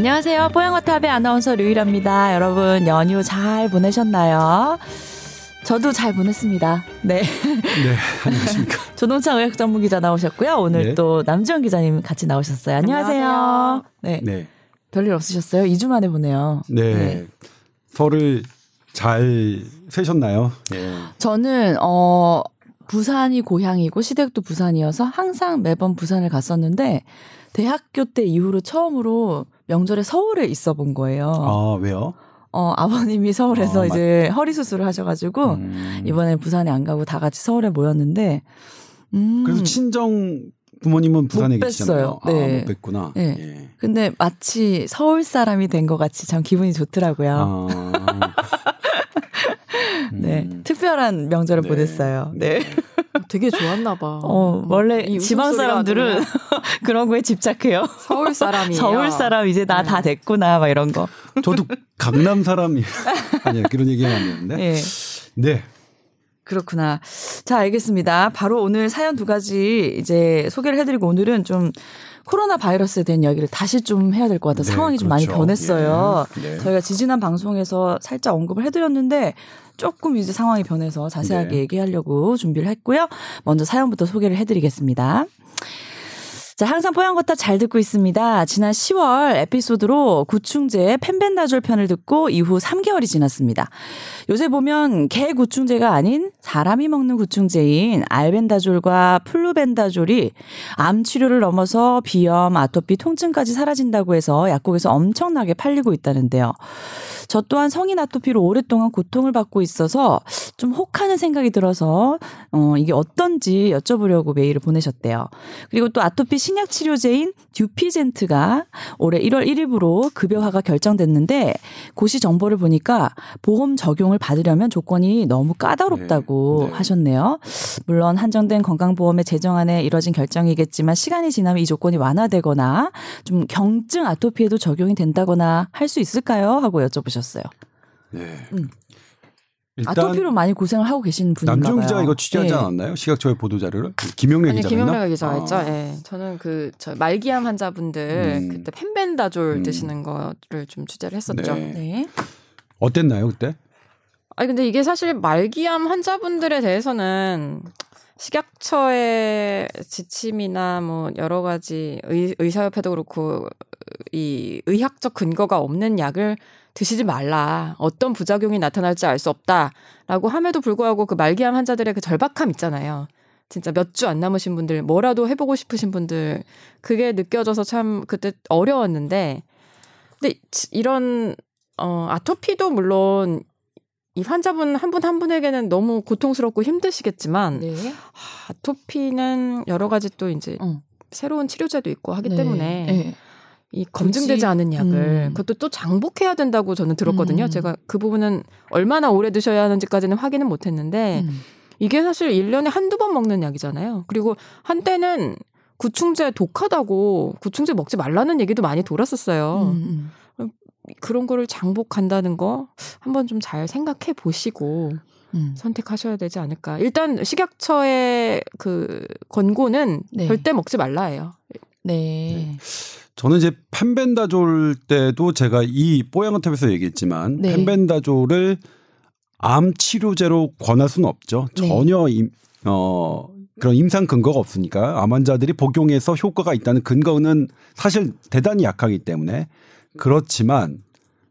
안녕하세요. 뽀양어탑의 아나운서 류일합니다. 여러분 연휴 잘 보내셨나요? 저도 잘 보냈습니다. 네. 네, 안녕하십니까. 조동창 의학 전문 기자 나오셨고요. 오늘 네. 또 남지원 기자님 같이 나오셨어요. 안녕하세요. 안녕하세요. 네. 네. 별일 없으셨어요? 2주 만에 보네요. 네. 네. 설을 잘 세셨나요? 네. 저는 어 부산이 고향이고 시댁도 부산이어서 항상 매번 부산을 갔었는데 대학교 때 이후로 처음으로 명절에 서울에 있어 본 거예요. 아, 왜요? 어 아버님이 서울에서 아, 맞- 이제 허리 수술을 하셔가지고 음. 이번에 부산에 안 가고 다 같이 서울에 모였는데 음 그래서 친정 부모님은 부산에 못 계시잖아요. 뵀어요. 네. 아, 못 뵀구나. 네. 예. 근데 마치 서울 사람이 된 것 같이 참 기분이 좋더라고요. 아. 네 음. 특별한 명절을 네. 보냈어요. 네. 되게 좋았나 봐. 어 원래 이 지방 사람들은 그런 거에 집착해요. 서울 사람이에요. 서울 사람 이제 나 네. 다 됐구나 막 이런 거. 저도 강남 사람이 아니야 그런 얘기하면 안 되는데. 예. 네. 그렇구나. 자, 알겠습니다. 바로 오늘 사연 두 가지 이제 소개를 해드리고 오늘은 좀 코로나 바이러스에 대한 이야기를 다시 좀 해야 될 것 같아요. 네, 상황이 좀 많이 그렇죠. 변했어요. 예. 네. 저희가 지지난 방송에서 살짝 언급을 해드렸는데 조금 이제 상황이 변해서 자세하게 네. 얘기하려고 준비를 했고요. 먼저 사연부터 소개를 해드리겠습니다. 자, 항상 뽀얀거탑 잘 듣고 있습니다. 지난 10월 에피소드로 구충제 펜벤다졸 편을 듣고 이후 3개월이 지났습니다. 요새 보면 개 구충제가 아닌 사람이 먹는 구충제인 알벤다졸과 플루벤다졸이 암 치료를 넘어서 비염, 아토피, 통증까지 사라진다고 해서 약국에서 엄청나게 팔리고 있다는데요. 저 또한 성인 아토피로 오랫동안 고통을 받고 있어서 좀 혹하는 생각이 들어서 어 이게 어떤지 여쭤보려고 메일을 보내셨대요. 그리고 또 아토피 신약 치료제인 듀피젠트가 올해 1월 1일부로 급여화가 결정됐는데 고시 정보를 보니까 보험 적용을 받으려면 조건이 너무 까다롭다고 네, 네. 하셨네요. 물론 한정된 건강보험의 제정안에 이뤄진 결정이겠지만 시간이 지나면 이 조건이 완화되거나 좀 경증 아토피에도 적용이 된다거나 할 수 있을까요? 하고 여쭤보셨어요. 네. 음. 아토피로 많이 고생을 하고 계신 분인가 남정 봐요. 기자가 이거 취재하지 예. 않았나요? 시각처의 보도 자료를 김영래 기자가 김영래가 했나? 기자가 아. 했죠. 예. 저는 그 저 말기암 환자분들 음. 그때 펜벤다졸 음. 드시는 거를 좀 취재를 했었죠. 네. 네. 어땠나요 그때? 아니 근데 이게 사실 말기암 환자분들에 대해서는 식약처의 지침이나 뭐 여러 가지 의, 의사협회도 그렇고 이 의학적 근거가 없는 약을 드시지 말라. 어떤 부작용이 나타날지 알 수 없다라고 함에도 불구하고 그 말기암 환자들의 그 절박함 있잖아요. 진짜 몇 주 안 남으신 분들, 뭐라도 해보고 싶으신 분들, 그게 느껴져서 참 그때 어려웠는데, 근데 지- 이런 어 아토피도 물론 이 환자분 한분한 분에게는 너무 고통스럽고 힘드시겠지만 네. 아, 아토피는 여러 가지 또 이제 어. 새로운 치료제도 있고 하기 네. 때문에 네. 이 검증되지 굳이- 않은 약을 음. 그것도 또 장복해야 된다고 저는 들었거든요. 음. 제가 그 부분은 얼마나 오래 드셔야 하는지까지는 확인은 못 했는데 음. 이게 사실 1년에 한두 번 먹는 약이잖아요. 그리고 한때는 구충제 독하다고 구충제 먹지 말라는 얘기도 많이 돌았었어요. 음, 음. 그런 거를 장복한다는 거 한번 좀 잘 생각해 보시고 음. 선택하셔야 되지 않을까. 일단 식약처의 그 권고는 네. 절대 먹지 말라예요. 네. 저는 이제 펜벤다졸 때도 제가 이 뽀양어탑에서 얘기했지만 네. 펜벤다졸을 암 치료제로 권할 수는 없죠. 네. 전혀 임, 어, 그런 임상 근거가 없으니까 암 환자들이 복용해서 효과가 있다는 근거는 사실 대단히 약하기 때문에 그렇지만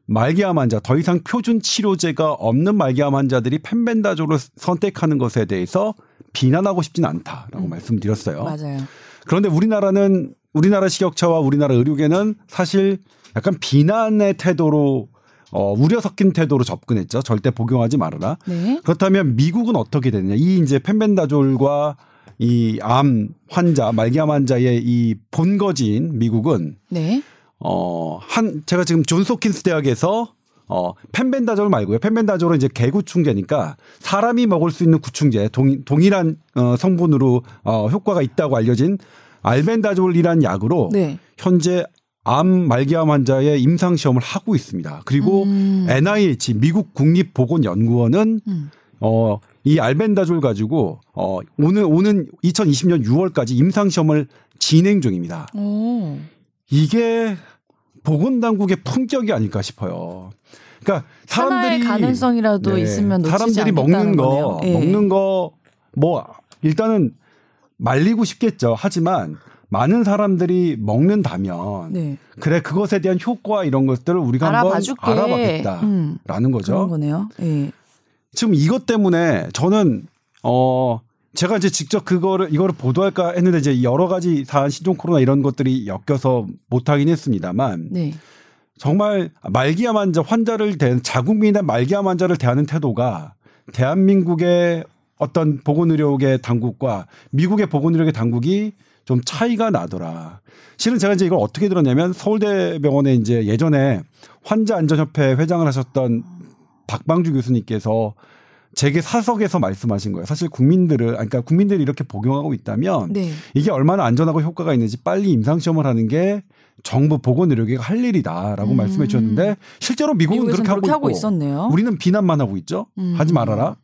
말기암 환자 더 이상 표준 치료제가 없는 말기암 환자들이 펜벤다졸을 선택하는 것에 대해서 비난하고 싶지는 않다라고 음. 말씀드렸어요. 맞아요. 그런데 우리나라는 우리나라 식약처와 우리나라 의료계는 사실 약간 비난의 태도로 어, 우려 섞인 태도로 접근했죠. 절대 복용하지 말아라. 네. 그렇다면 미국은 어떻게 되느냐? 이 이제 펜벤다졸과 이 암 환자, 말기암 환자의 이 본거지인 미국은 네. 어, 한 제가 지금 존스 홉킨스 대학에서 어, 펜벤다졸 말고요. 펜벤다졸은 이제 개구충제니까 사람이 먹을 수 있는 구충제 동, 동일한 어, 성분으로 어, 효과가 있다고 알려진 알벤다졸이란 약으로 네. 현재 암 말기암 환자의 임상 시험을 하고 있습니다. 그리고 음. NIH 미국 국립보건연구원은 음. 어, 이 알벤다졸 가지고 어, 오늘 오는 2020년 6월까지 임상 시험을 진행 중입니다. 오. 이게 보건당국의 품격이 아닐까 싶어요. 그러니까 사람들이 가능성이라도 네, 있으면 사람들이 먹는 거. 예. 먹는 거 뭐 일단은 말리고 싶겠죠. 하지만 많은 사람들이 먹는다면 네. 그래 그것에 대한 효과 이런 것들을 우리가 한번 알아봐줄게. 알아봐겠다라는 음, 거죠. 그런 거네요. 예. 지금 이것 때문에 저는 어 제가 이제 직접 그거를 이거를 보도할까 했는데 이제 여러 가지 사안 신종 코로나 이런 것들이 엮여서 못 하긴 했습니다만 네. 정말 말기암 환자 환자를 대 자국민이나 말기암 환자를 대하는 태도가 대한민국의 어떤 보건의료계 당국과 미국의 보건의료계 당국이 좀 차이가 나더라. 실은 제가 이제 이걸 어떻게 들었냐면 서울대병원에 이제 예전에 환자안전협회 회장을 하셨던 박방주 교수님께서 제게 사석에서 말씀하신 거예요. 사실 국민들을, 그러니까 국민들이 이렇게 복용하고 있다면 네. 이게 얼마나 안전하고 효과가 있는지 빨리 임상시험을 하는 게 정부 보건의료계가 할 일이다라고 음. 말씀해 주셨는데 실제로 미국은 미국에서는 그렇게 하고, 그렇게 하고 있고 있었네요. 우리는 비난만 하고 있죠. 음. 하지 말아라.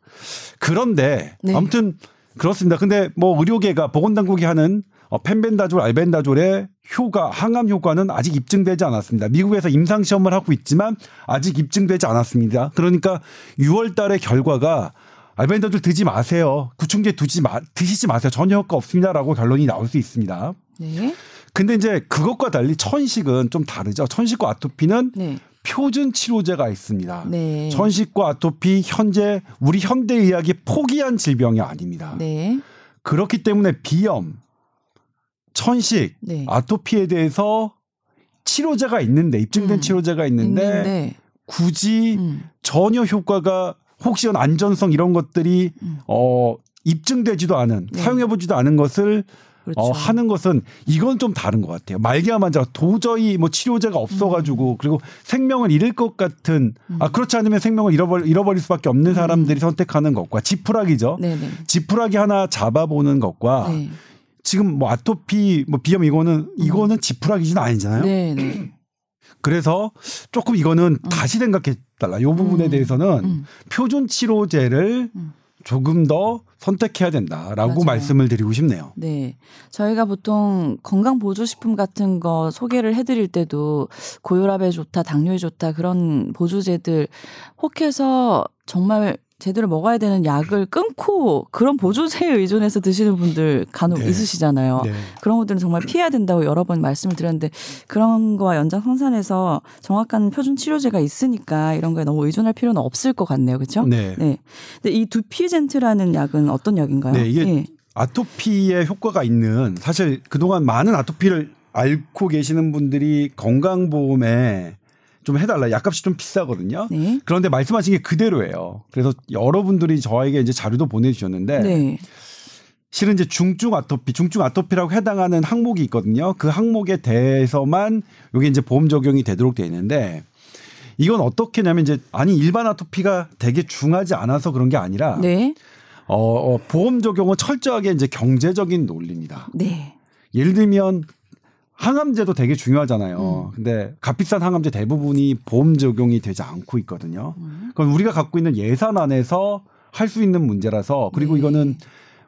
그런데 네. 아무튼 그렇습니다. 근데 뭐 의료계가 보건당국이 하는 어, 펜벤다졸, 알벤다졸의 효과, 항암 효과는 아직 입증되지 않았습니다. 미국에서 임상 시험을 하고 있지만 아직 입증되지 않았습니다. 그러니까 6월 달의 결과가 알벤다졸 드지 마세요. 구충제 두지 마, 드시지 마세요. 전혀 효과 없습니다라고 결론이 나올 수 있습니다. 네. 근데 이제 그것과 달리 천식은 좀 다르죠. 천식과 아토피는 네. 표준 치료제가 있습니다. 네. 천식과 아토피 현재 우리 현대 의학이 포기한 질병이 아닙니다. 네. 그렇기 때문에 비염, 천식, 네. 아토피에 대해서 치료제가 있는데 입증된 음. 치료제가 있는데 있는데 굳이 음. 전혀 효과가 혹시 안전성 이런 것들이 음. 어 입증되지도 않은 네. 사용해보지도 않은 것을 그렇죠. 어, 하는 것은 이건 좀 다른 것 같아요. 말기암 환자가 도저히 뭐 치료제가 없어가지고 음. 그리고 생명을 잃을 것 같은 아 그렇지 않으면 생명을 잃어버릴, 잃어버릴 수밖에 없는 사람들이 선택하는 것과 지푸라기죠. 음. 네네. 지푸라기 하나 잡아보는 것과 네. 지금 뭐 아토피 뭐 비염 이거는 이거는 지푸라기는 아니잖아요. 네네. 그래서 조금 이거는 다시 생각해 달라. 이 부분에 음. 대해서는 음. 표준 치료제를 음. 조금 더 선택해야 된다라고 맞아요. 말씀을 드리고 싶네요. 네. 저희가 보통 건강 보조 식품 같은 거 소개를 해 드릴 때도 고혈압에 좋다, 당뇨에 좋다 그런 보조제들 혹해서 정말 제대로 먹어야 되는 약을 끊고 그런 보조제에 의존해서 드시는 분들 간혹 네. 있으시잖아요. 네. 그런 것들은 정말 피해야 된다고 여러 번 말씀을 드렸는데 그런 거와 연장성산해서 정확한 표준 치료제가 있으니까 이런 거에 너무 의존할 필요는 없을 것 같네요. 그렇죠? 네. 네. 근데 이 두피젠트라는 약은 어떤 약인가요? 네, 이게 예. 아토피에 효과가 있는 사실 그동안 많은 아토피를 앓고 계시는 분들이 건강보험에 좀 해달라. 약값이 좀 비싸거든요. 네. 그런데 말씀하신 게 그대로예요. 그래서 여러분들이 저에게 이제 자료도 보내주셨는데 네. 실은 이제 중증 아토피, 중증 아토피라고 해당하는 항목이 있거든요. 그 항목에 대해서만 이게 이제 보험 적용이 되도록 되어 있는데 이건 어떻게냐면 이제 아니 일반 아토피가 되게 중하지 않아서 그런 게 아니라 네. 어, 어, 보험 적용은 철저하게 이제 경제적인 논리입니다. 네. 예를 들면 항암제도 되게 중요하잖아요. 음. 근데 값비싼 항암제 대부분이 보험 적용이 되지 않고 있거든요. 음. 그건 우리가 갖고 있는 예산 안에서 할 수 있는 문제라서 그리고 네. 이거는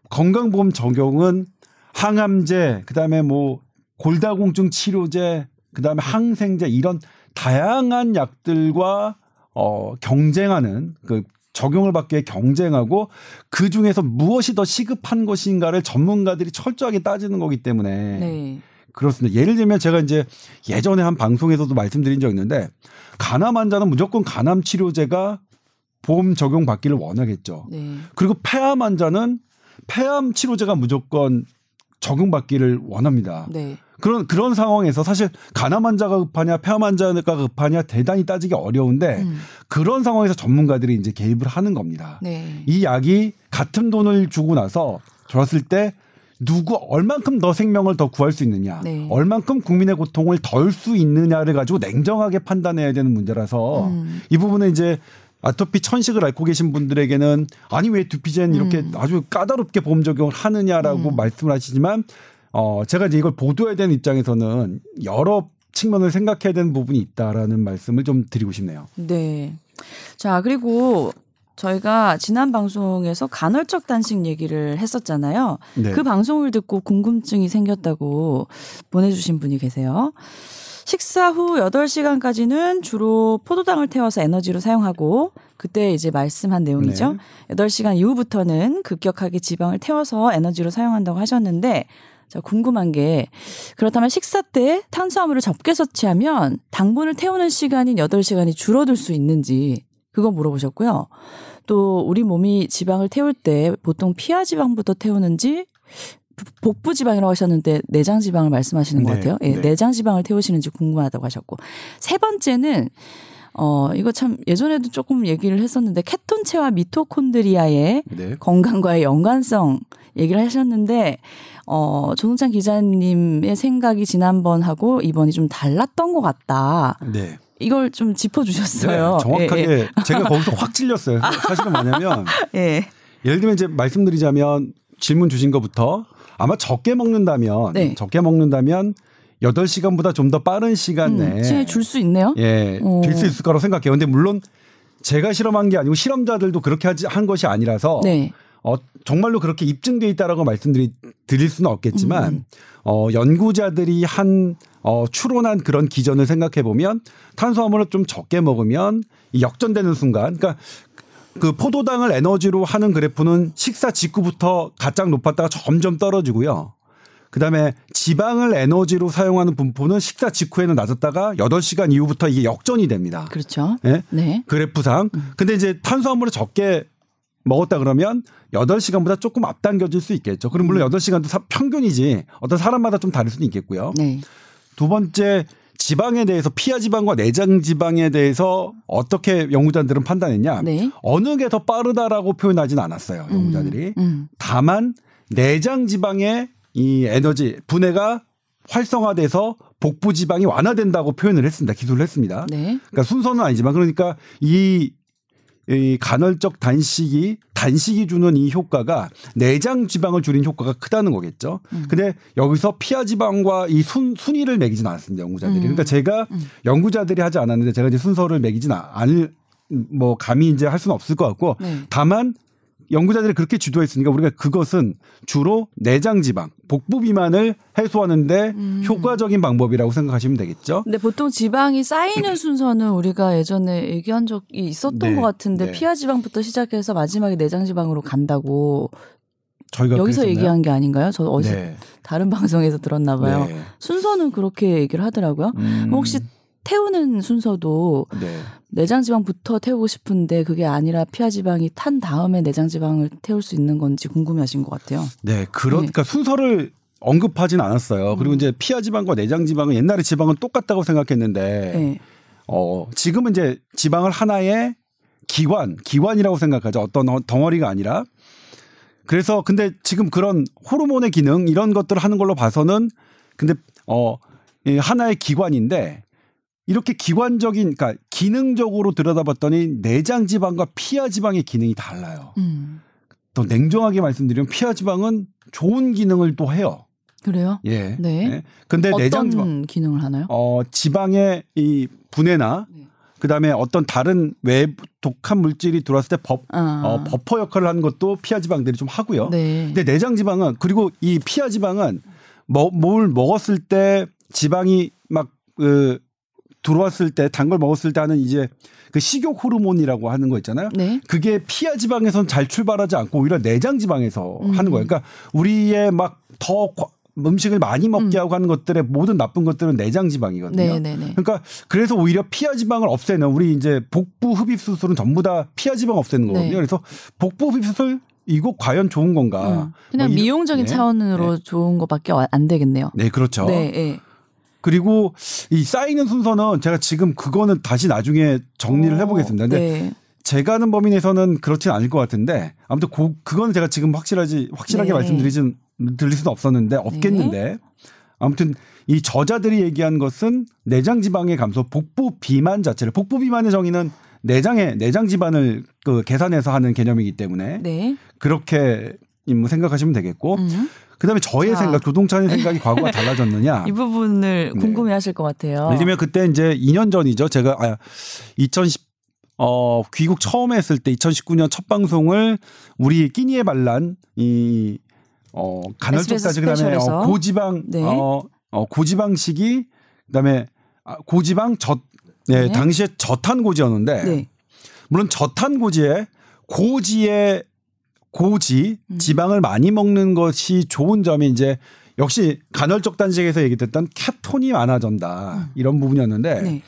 건강보험 적용은 항암제, 그다음에 뭐 골다공증 치료제, 그다음에 항생제 이런 다양한 약들과 어 경쟁하는 그 적용을 받기 위해 경쟁하고 그 중에서 무엇이 더 시급한 것인가를 전문가들이 철저하게 따지는 거기 때문에 네. 그렇습니다. 예를 들면 제가 이제 예전에 한 방송에서도 말씀드린 적 있는데 간암 환자는 무조건 간암 치료제가 보험 적용 받기를 원하겠죠. 네. 그리고 폐암 환자는 폐암 치료제가 무조건 적용받기를 원합니다. 네. 그런 그런 상황에서 사실 간암 환자가 급하냐 폐암 환자가 급하냐 대단히 따지기 어려운데 음. 그런 상황에서 전문가들이 이제 개입을 하는 겁니다. 네. 이 약이 같은 돈을 주고 나서 줬을 때 누구 얼만큼 더 생명을 더 구할 수 있느냐, 네. 얼만큼 국민의 고통을 덜 수 있느냐를 가지고 냉정하게 판단해야 되는 문제라서 음. 이 부분은 이제 아토피 천식을 앓고 계신 분들에게는 아니 왜 두피젠 이렇게 음. 아주 까다롭게 보험 적용을 하느냐라고 음. 말씀을 하시지만 어 제가 이제 이걸 보도해야 되는 입장에서는 여러 측면을 생각해야 되는 부분이 있다라는 말씀을 좀 드리고 싶네요. 네. 자, 그리고 저희가 지난 방송에서 간헐적 단식 얘기를 했었잖아요. 네. 그 방송을 듣고 궁금증이 생겼다고 보내주신 분이 계세요. 식사 후 8시간까지는 주로 포도당을 태워서 에너지로 사용하고 그때 이제 말씀한 내용이죠. 네. 8시간 이후부터는 급격하게 지방을 태워서 에너지로 사용한다고 하셨는데 자, 궁금한 게 그렇다면 식사 때 탄수화물을 적게 섭취하면 당분을 태우는 시간인 8시간이 줄어들 수 있는지 그거 물어보셨고요. 또 우리 몸이 지방을 태울 때 보통 피하 지방부터 태우는지 복부 지방이라고 하셨는데 내장 지방을 말씀하시는 것 네, 같아요. 예, 네. 내장 지방을 태우시는지 궁금하다고 하셨고 세 번째는 어 이거 참 예전에도 조금 얘기를 했었는데 케톤체와 미토콘드리아의 네. 건강과의 연관성 얘기를 하셨는데 어 조동찬 기자님의 생각이 지난번 하고 이번이 좀 달랐던 것 같다. 네. 이걸 좀 짚어주셨어요. 네, 정확하게 예, 예. 제가 거기서 확 찔렸어요. 사실은 뭐냐면 예. 예를 들면 이제 말씀드리자면 질문 주신 것부터 아마 적게 먹는다면 네. 적게 먹는다면 8시간보다 좀 더 빠른 시간 내에 음, 시간이 줄수 있네요. 예, 오. 될수 있을 거라고 생각해요. 근데 물론 제가 실험한 게 아니고 실험자들도 그렇게 하지 한 것이 아니라서 네. 어, 정말로 그렇게 입증돼 있다라고 말씀드리 드릴 수는 없겠지만 음. 어, 연구자들이 한 어, 추론한 그런 기전을 생각해 보면 탄수화물을 좀 적게 먹으면 이 역전되는 순간 그러니까 그 포도당을 에너지로 하는 그래프는 식사 직후부터 가장 높았다가 점점 떨어지고요. 그다음에 지방을 에너지로 사용하는 분포는 식사 직후에는 낮았다가 8시간 이후부터 이게 역전이 됩니다. 그렇죠. 예? 네. 그래프상. 근데 이제 탄수화물을 적게 먹었다 그러면 8시간보다 조금 앞당겨질 수 있겠죠. 그럼 물론 8시간도 사- 평균이지 어떤 사람마다 좀 다를 수는 있겠고요. 네. 두 번째 지방에 대해서 피하 지방과 내장 지방에 대해서 어떻게 연구자들은 판단했냐? 네. 어느 게 더 빠르다라고 표현하진 않았어요. 연구자들이. 음. 다만 내장 지방의 이 에너지 분해가 활성화돼서 복부 지방이 완화된다고 표현을 했습니다. 기술을 했습니다. 네. 그러니까 순서는 아니지만 그러니까 이, 이 간헐적 단식이 단식이 주는 이 효과가 내장 지방을 줄인 효과가 크다는 거겠죠. 음. 근데 여기서 피하 지방과 이 순, 순위를 매기진 않았습니다. 연구자들이. 음. 그러니까 제가 연구자들이 하지 않았는데 제가 이제 순서를 매기진 아- 않을 뭐 감히 이제 할 수는 없을 것 같고 네. 다만 연구자들이 그렇게 주도했으니까 우리가 그것은 주로 내장 지방, 복부 비만을 해소하는데 음. 효과적인 방법이라고 생각하시면 되겠죠. 근데 보통 지방이 쌓이는 순서는 우리가 예전에 얘기한 적이 있었던 네. 것 같은데 네. 피하 지방부터 시작해서 마지막에 내장 지방으로 간다고 저희가 여기서 그랬었나요? 얘기한 게 아닌가요? 저 어디서 네. 다른 방송에서 들었나 봐요. 네. 순서는 그렇게 얘기를 하더라고요. 음. 혹시 태우는 순서도 네. 내장 지방부터 태우고 싶은데 그게 아니라 피하 지방이 탄 다음에 내장 지방을 태울 수 있는 건지 궁금해하신 것 같아요. 네, 그러니까 순서를 언급하진 않았어요. 그리고 이제 피하 지방과 내장 지방은 옛날에 지방은 똑같다고 생각했는데 네. 어, 지금은 이제 지방을 하나의 기관, 기관이라고 생각하죠. 어떤 덩어리가 아니라. 그래서 근데 지금 그런 호르몬의 기능 이런 것들을 하는 걸로 봐서는 근데 어, 이 하나의 기관인데 이렇게 기관적인 그러니까 기능적으로 들여다봤더니 내장 지방과 피하 지방의 기능이 달라요. 음. 더 냉정하게 말씀드리면 피하 지방은 좋은 기능을 또 해요. 그래요? 예. 네. 예. 근데 내장 지방 기능을 하나요? 어, 지방의 이 분해나 네. 그다음에 어떤 다른 외부 독한 물질이 들어왔을 때 버, 아. 어, 버퍼 역할을 하는 것도 피하 지방들이 좀 하고요. 네. 근데 내장 지방은 그리고 이 피하 지방은 뭐, 뭘 먹었을 때 지방이 막 그, 들어왔을 때 단 걸 먹었을 때 하는 이제 그 식욕 호르몬이라고 하는 거 있잖아요. 네. 그게 피하 지방에선 잘 출발하지 않고 오히려 내장 지방에서 음. 하는 거예요. 그러니까 우리의 막 더 음식을 많이 먹게 음. 하고 하는 것들의 모든 나쁜 것들은 내장 지방이거든요. 네, 네, 네. 그러니까 그래서 오히려 피하 지방을 없애는 우리 이제 복부 흡입 수술은 전부 다 피하 지방 없애는 거거든요. 네. 그래서 복부 흡입 수술 이거 과연 좋은 건가? 음. 그냥 뭐 미용적인 네. 차원으로 좋은 것밖에 안 되겠네요. 네, 그렇죠. 네, 네. 그리고 이 쌓이는 순서는 제가 지금 그거는 다시 나중에 정리를 어, 해보겠습니다. 근데 네. 제가 아는 범위 내에서는 그렇진 않을 것 같은데 아무튼 고, 그건 제가 지금 확실하지 확실하게 네. 말씀드리진 드릴 수는 없었는데 없겠는데 아무튼 이 저자들이 얘기한 것은 내장 지방의 감소, 복부 비만 자체를 복부 비만의 정의는 내장의 내장 지방을 그 계산해서 하는 개념이기 때문에 네. 그렇게 뭐 생각하시면 되겠고 음. 그다음에 저의 자. 생각 조동찬의 생각이 과거와 달라졌느냐 이 부분을 네. 궁금해 하실 것 같아요. 예를 들면 그때 이제 2년 전이죠. 제가 아 2010, 어, 귀국 처음 했을 때 2019년 첫 방송을 우리 끼니에 발란 이, 어, 간헐적 SBS 다지 그다음에. 어, 고지방, 네. 어, 어, 고지방식이 그다음에 아, 고지방 저 네, 네. 당시에 저탄고지였는데 네. 물론 저탄고지에 고지의 고지 음. 지방을 많이 먹는 것이 좋은 점이 이제 역시 간헐적 단식에서 얘기됐던 케톤이 많아진다 이런 부분이었는데 음. 네.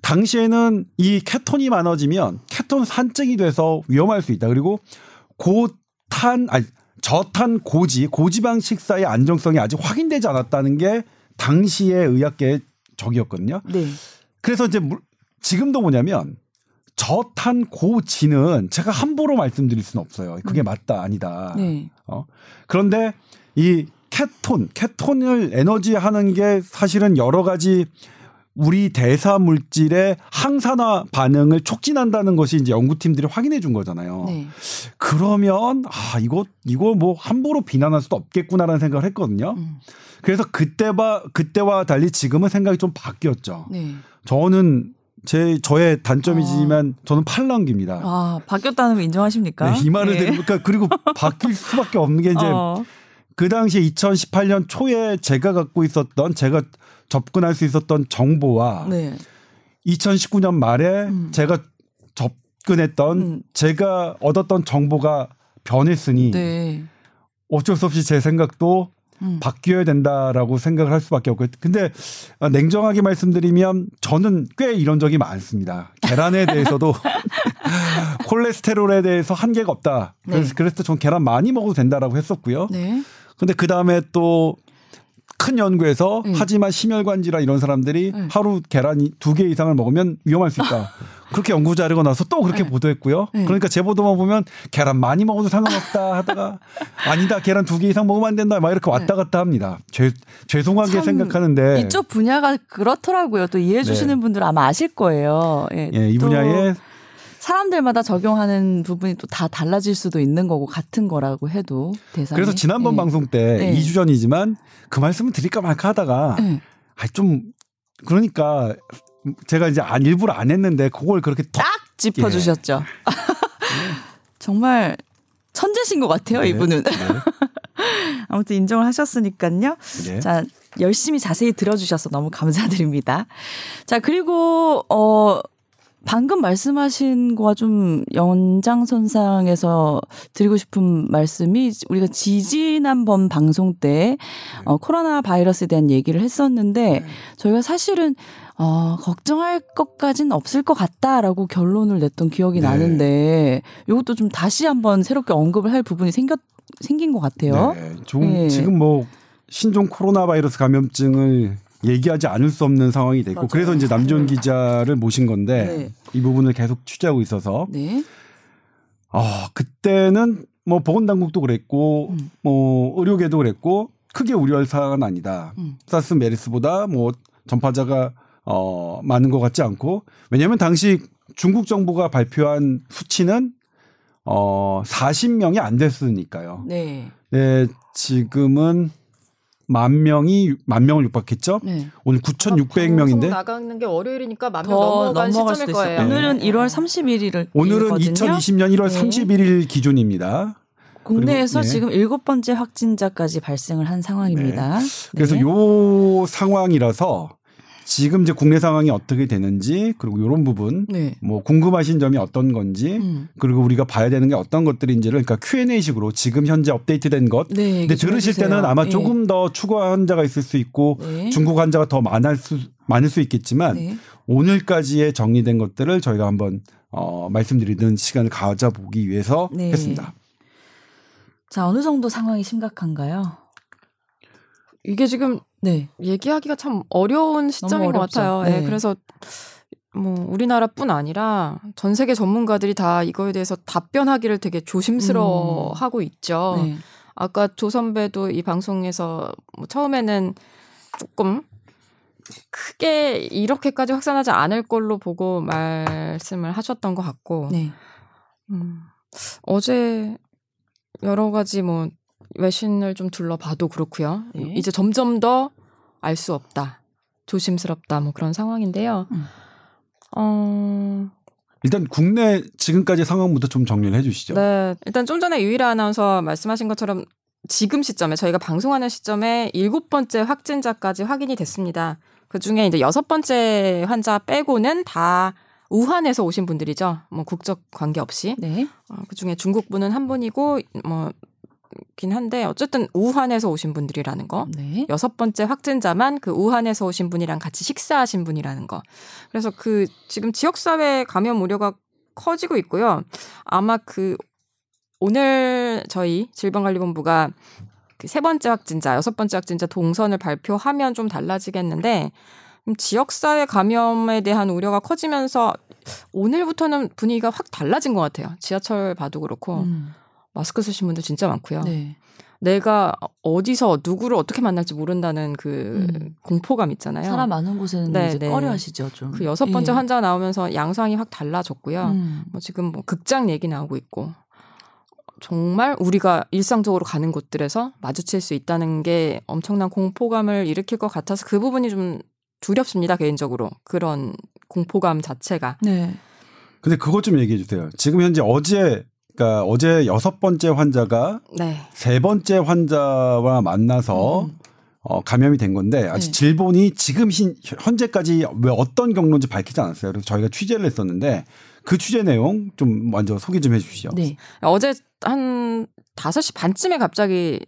당시에는 이 케톤이 많아지면 케톤 산증이 돼서 위험할 수 있다. 그리고 고탄 아니 저탄 고지 고지방 식사의 안정성이 아직 확인되지 않았다는 게 당시의 의학계의 적이었거든요. 네. 그래서 이제 물- 지금도 뭐냐면 저탄 고지는 제가 함부로 말씀드릴 수는 없어요. 그게 맞다 아니다. 네. 어. 그런데 이 케톤, 케톤을 에너지하는 게 사실은 여러 가지 우리 대사 물질의 항산화 반응을 촉진한다는 것이 이제 연구팀들이 확인해 준 거잖아요. 네. 그러면 아 이거 이거 뭐 함부로 비난할 수도 없겠구나라는 생각을 했거든요. 음. 그래서 그때와 그때와 달리 지금은 생각이 좀 바뀌었죠. 네. 저는 제 저의 단점이지만 저는 팔랑귀입니다. 아, 바뀌었다는 거 인정하십니까? 네, 이 말을 네. 들으니까 그리고 바뀔 수밖에 없는 게 이제 어. 그 당시에 2018년 초에 제가 갖고 있었던 제가 접근할 수 있었던 정보와 네. 2019년 말에 음. 제가 접근했던 음. 제가 얻었던 정보가 변했으니 네. 어쩔 수 없이 제 생각도 음. 바뀌어야 된다라고 생각을 할 수밖에 없고 근데 어, 냉정하게 말씀드리면 저는 꽤 이런 적이 많습니다. 계란에 대해서도 콜레스테롤에 대해서 한계가 없다. 그래서 네. 그래서 전 계란 많이 먹어도 된다라고 했었고요. 네. 근데 그 다음에 또 큰 연구에서 음. 하지만 심혈관지라 이런 사람들이 음. 하루 계란이 두개 이상을 먹으면 위험할 수 있다. 그렇게 연구 자료가 나서 또 그렇게 네. 보도했고요. 네. 그러니까 제 보도만 보면 계란 많이 먹어도 상관없다 하다가 아니다 계란 두 개 이상 먹으면 안 된다 막 이렇게 왔다 갔다 합니다. 죄, 죄송하게 참 생각하는데 이쪽 분야가 그렇더라고요. 또 이해해 주시는 네. 분들은 아마 아실 거예요. 예, 예, 이또 분야에 사람들마다 적용하는 부분이 또 다 달라질 수도 있는 거고 같은 거라고 해도 대상이. 그래서 지난번 예. 방송 때 네. 2주 전이지만 그 말씀을 드릴까 말까 하다가 예. 아, 좀 그러니까 제가 이제 안 일부러 안 했는데 그걸 그렇게 턱딱 짚어 주셨죠. 정말 천재신 것 같아요, 네. 이분은. 아무튼 인정을 하셨으니까요. 네. 자, 열심히 자세히 들어주셔서 너무 감사드립니다. 자, 그리고, 어, 방금 말씀하신 거와 좀 연장선상에서 드리고 싶은 말씀이 우리가 지지난번 방송 때 어, 코로나 바이러스에 대한 얘기를 했었는데 저희가 사실은 어, 걱정할 것까지는 없을 것 같다라고 결론을 냈던 기억이 네. 나는데 이것도 좀 다시 한번 새롭게 언급을 할 부분이 생겼 생긴 것 같아요. 네. 좀 네. 지금 뭐 신종 코로나 바이러스 감염증을 얘기하지 않을 수 없는 상황이 됐고 맞아요. 그래서 이제 남준 기자를 모신 건데 네. 이 부분을 계속 취재하고 있어서 네. 아 그때는 뭐 보건당국도 그랬고 음. 뭐 의료계도 그랬고 크게 우려할 사안은 아니다. 음. 사스 메르스보다 뭐 전파자가 어 많은 것 같지 않고 왜냐하면 당시 중국 정부가 발표한 수치는 어 40명이 안 됐으니까요. 네. 네, 지금은 만 명이 만 명을 육박했죠. 네. 오늘 9,600명인데 나가는 게 월요일이니까 만명더 넘어간 시점일. 거예요. 오늘은 네. 1월 31일을 오늘은 2020년 1월 네. 31일 기준입니다. 국내에서 그리고, 네. 지금 일곱 번째 확진자까지 발생을 한 상황입니다. 그래서 네. 요 상황이라서 지금 이제 국내 상황이 어떻게 되는지 그리고 요런 부분 네. 뭐 궁금하신 점이 어떤 건지 음. 그리고 우리가 봐야 되는 게 어떤 것들인지를 그러니까 Q&A식으로 지금 현재 업데이트된 것 네. 근데 들으실 해주세요. 때는 아마 네. 조금 더 추가 환자가 있을 수 있고 네. 중국 환자가 더 많을 수 많을 수 있겠지만 네. 오늘까지의 정리된 것들을 저희가 한번 어, 말씀드리는 시간을 가져보기 위해서 네. 했습니다. 자 어느 정도 상황이 심각한가요? 이게 지금 네. 얘기하기가 참 어려운 시점인 것. 같아요. 네. 예, 그래서 뭐 우리나라뿐 아니라 전 세계 전문가들이 다 이거에 대해서 답변하기를 되게 조심스러워하고 있죠. 네. 아까 조 선배도 이 방송에서 뭐 처음에는 조금 크게 이렇게까지 확산하지 않을 걸로 보고 말씀을 하셨던 것 같고 네. 음, 어제 여러 가지 뭐 외신을 좀 둘러봐도 그렇고요. 네. 이제 점점 더 알 수 없다, 조심스럽다 뭐 그런 상황인데요. 음. 어, 일단 국내 지금까지 상황부터 좀 정리를 해주시죠. 네, 일단 좀 전에 유일아 아나운서 말씀하신 것처럼 지금 시점에 저희가 방송하는 시점에 일곱 번째 확진자까지 확인이 됐습니다. 그 중에 이제 여섯 번째 환자 빼고는 다 우한에서 오신 분들이죠. 뭐 국적 관계 없이. 네. 어, 그 중에 중국 분은 한 분이고 뭐. 긴 한데 어쨌든 우한에서 오신 분들이라는 거 네. 여섯 번째 확진자만 그 우한에서 오신 분이랑 같이 식사하신 분이라는 거. 그래서 그 지금 지역사회 감염 우려가 커지고 있고요. 아마 그 오늘 저희 질병관리본부가 그 세 번째 확진자, 여섯 번째 확진자 동선을 발표하면 좀 달라지겠는데 음, 지역사회 감염에 대한 우려가 커지면서 오늘부터는 분위기가 확 달라진 것 같아요. 지하철 봐도 그렇고 음. 마스크 쓰신 분들 진짜 많고요. 네. 내가 어디서 누구를 어떻게 만날지 모른다는 그 음. 공포감 있잖아요. 사람 많은 곳에는 네, 이제 네. 꺼려하시죠 좀. 그 여섯 번째 예. 환자가 나오면서 양상이 확 달라졌고요. 음. 뭐 지금 뭐 극장 얘기 나오고 있고 정말 우리가 일상적으로 가는 곳들에서 마주칠 수 있다는 게 엄청난 공포감을 일으킬 것 같아서 그 부분이 좀 두렵습니다 개인적으로 그런 공포감 자체가 네. 근데 그것 좀 얘기해 주세요. 지금 현재 어제 그러니까 어제 여섯 번째 환자가 네 세 번째 환자와 만나서 음. 어, 감염이 된 건데 아직 네. 질본이 지금 신, 현재까지 왜 어떤 경로인지 밝히지 않았어요. 그래서 저희가 취재를 했었는데 그 취재 내용 좀 먼저 소개 좀 해주시죠. 네. 어제 한 5시 반쯤에 갑자기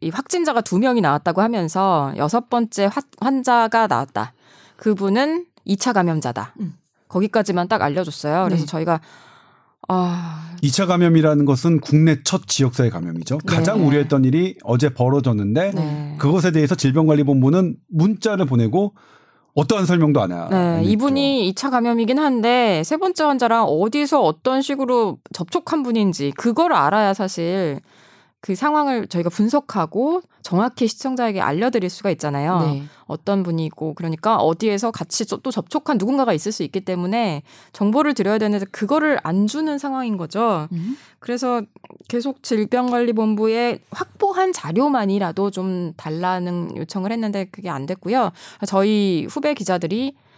이 확진자가 두 명이 나왔다고 하면서 여섯 번째 화- 환자가 나왔다. 그분은 2차 감염자다. 음. 거기까지만 딱 알려줬어요. 그래서 네. 저희가 아 2차 감염이라는 것은 국내 첫 지역사회 감염이죠. 가장 네. 우려했던 일이 어제 벌어졌는데 네. 그것에 대해서 질병관리본부는 문자를 보내고 어떠한 설명도 안 하. 네. 이분이 2차 감염이긴 한데 세 번째 환자랑 어디서 어떤 식으로 접촉한 분인지 그걸 알아야 사실 그 상황을 저희가 분석하고 정확히 시청자에게 알려드릴 수가 있잖아요. 네. 어떤 분이고 그러니까 어디에서 같이 또 접촉한 누군가가 있을 수 있기 때문에 정보를 드려야 되는데 그거를 안 주는 상황인 거죠. 음. 그래서 계속 질병관리본부에 확보한 자료만이라도 좀 달라는 요청을 했는데 그게 안 됐고요. 저희 후배 기자들이 어,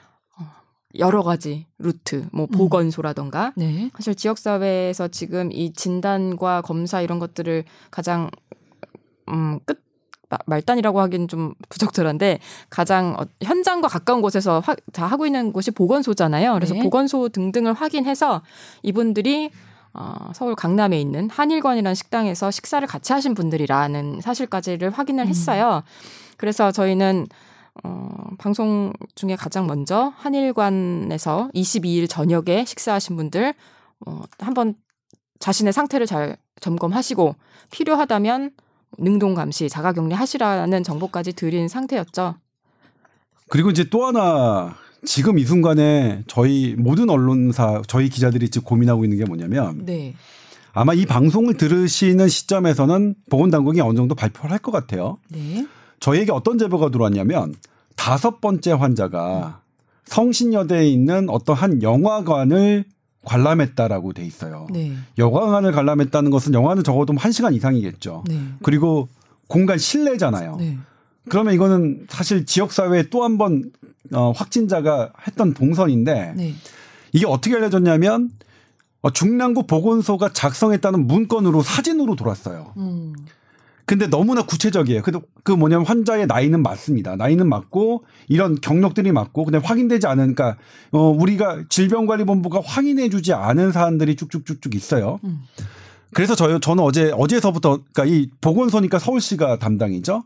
여러 가지 루트, 뭐 보건소라던가 네. 사실 지역 사회에서 지금 이 진단과 검사 이런 것들을 가장 음, 끝 마- 말단이라고 하기는 좀 부적절한데 가장 어, 현장과 가까운 곳에서 화- 다 하고 있는 곳이 보건소잖아요. 그래서 네. 보건소 등등을 확인해서 이분들이 어, 서울 강남에 있는 한일관이라는 식당에서 식사를 같이 하신 분들이라는 사실까지를 확인을 음. 했어요. 그래서 저희는 어, 방송 중에 가장 먼저 한일관에서 22일 저녁에 식사하신 분들 어, 한번 자신의 상태를 잘 점검하시고 필요하다면 능동 감시, 자가 격리 하시라는 정보까지 드린 상태였죠. 그리고 이제 또 하나 지금 이 순간에 저희 모든 언론사 저희 기자들이 지금 고민하고 있는 게 뭐냐면 네. 아마 이 방송을 들으시는 시점에서는 보건당국이 어느 정도 발표를 할 것 같아요. 네. 저희에게 어떤 제보가 들어왔냐면 다섯 번째 환자가 성신여대에 있는 어떤 한 영화관을 관람했다라고 돼 있어요. 네. 영화관을 관람했다는 것은 영화는 적어도 한 시간 이상이겠죠. 네. 그리고 공간 실내잖아요. 네. 그러면 이거는 사실 지역 사회에 또 한 번 어, 확진자가 했던 동선인데 네. 이게 어떻게 알려졌냐면 어, 중랑구 보건소가 작성했다는 문건으로 사진으로 돌았어요. 음. 근데 너무나 구체적이에요. 그, 그 뭐냐면 환자의 나이는 맞습니다. 나이는 맞고 이런 경력들이 맞고 근데 확인되지 않은 그러니까 어 우리가 질병관리본부가 확인해 주지 않은 사안들이 쭉쭉쭉쭉 있어요. 음. 그래서 저 저는 어제 어제서부터 그러니까 이 보건소니까 서울시가 담당이죠.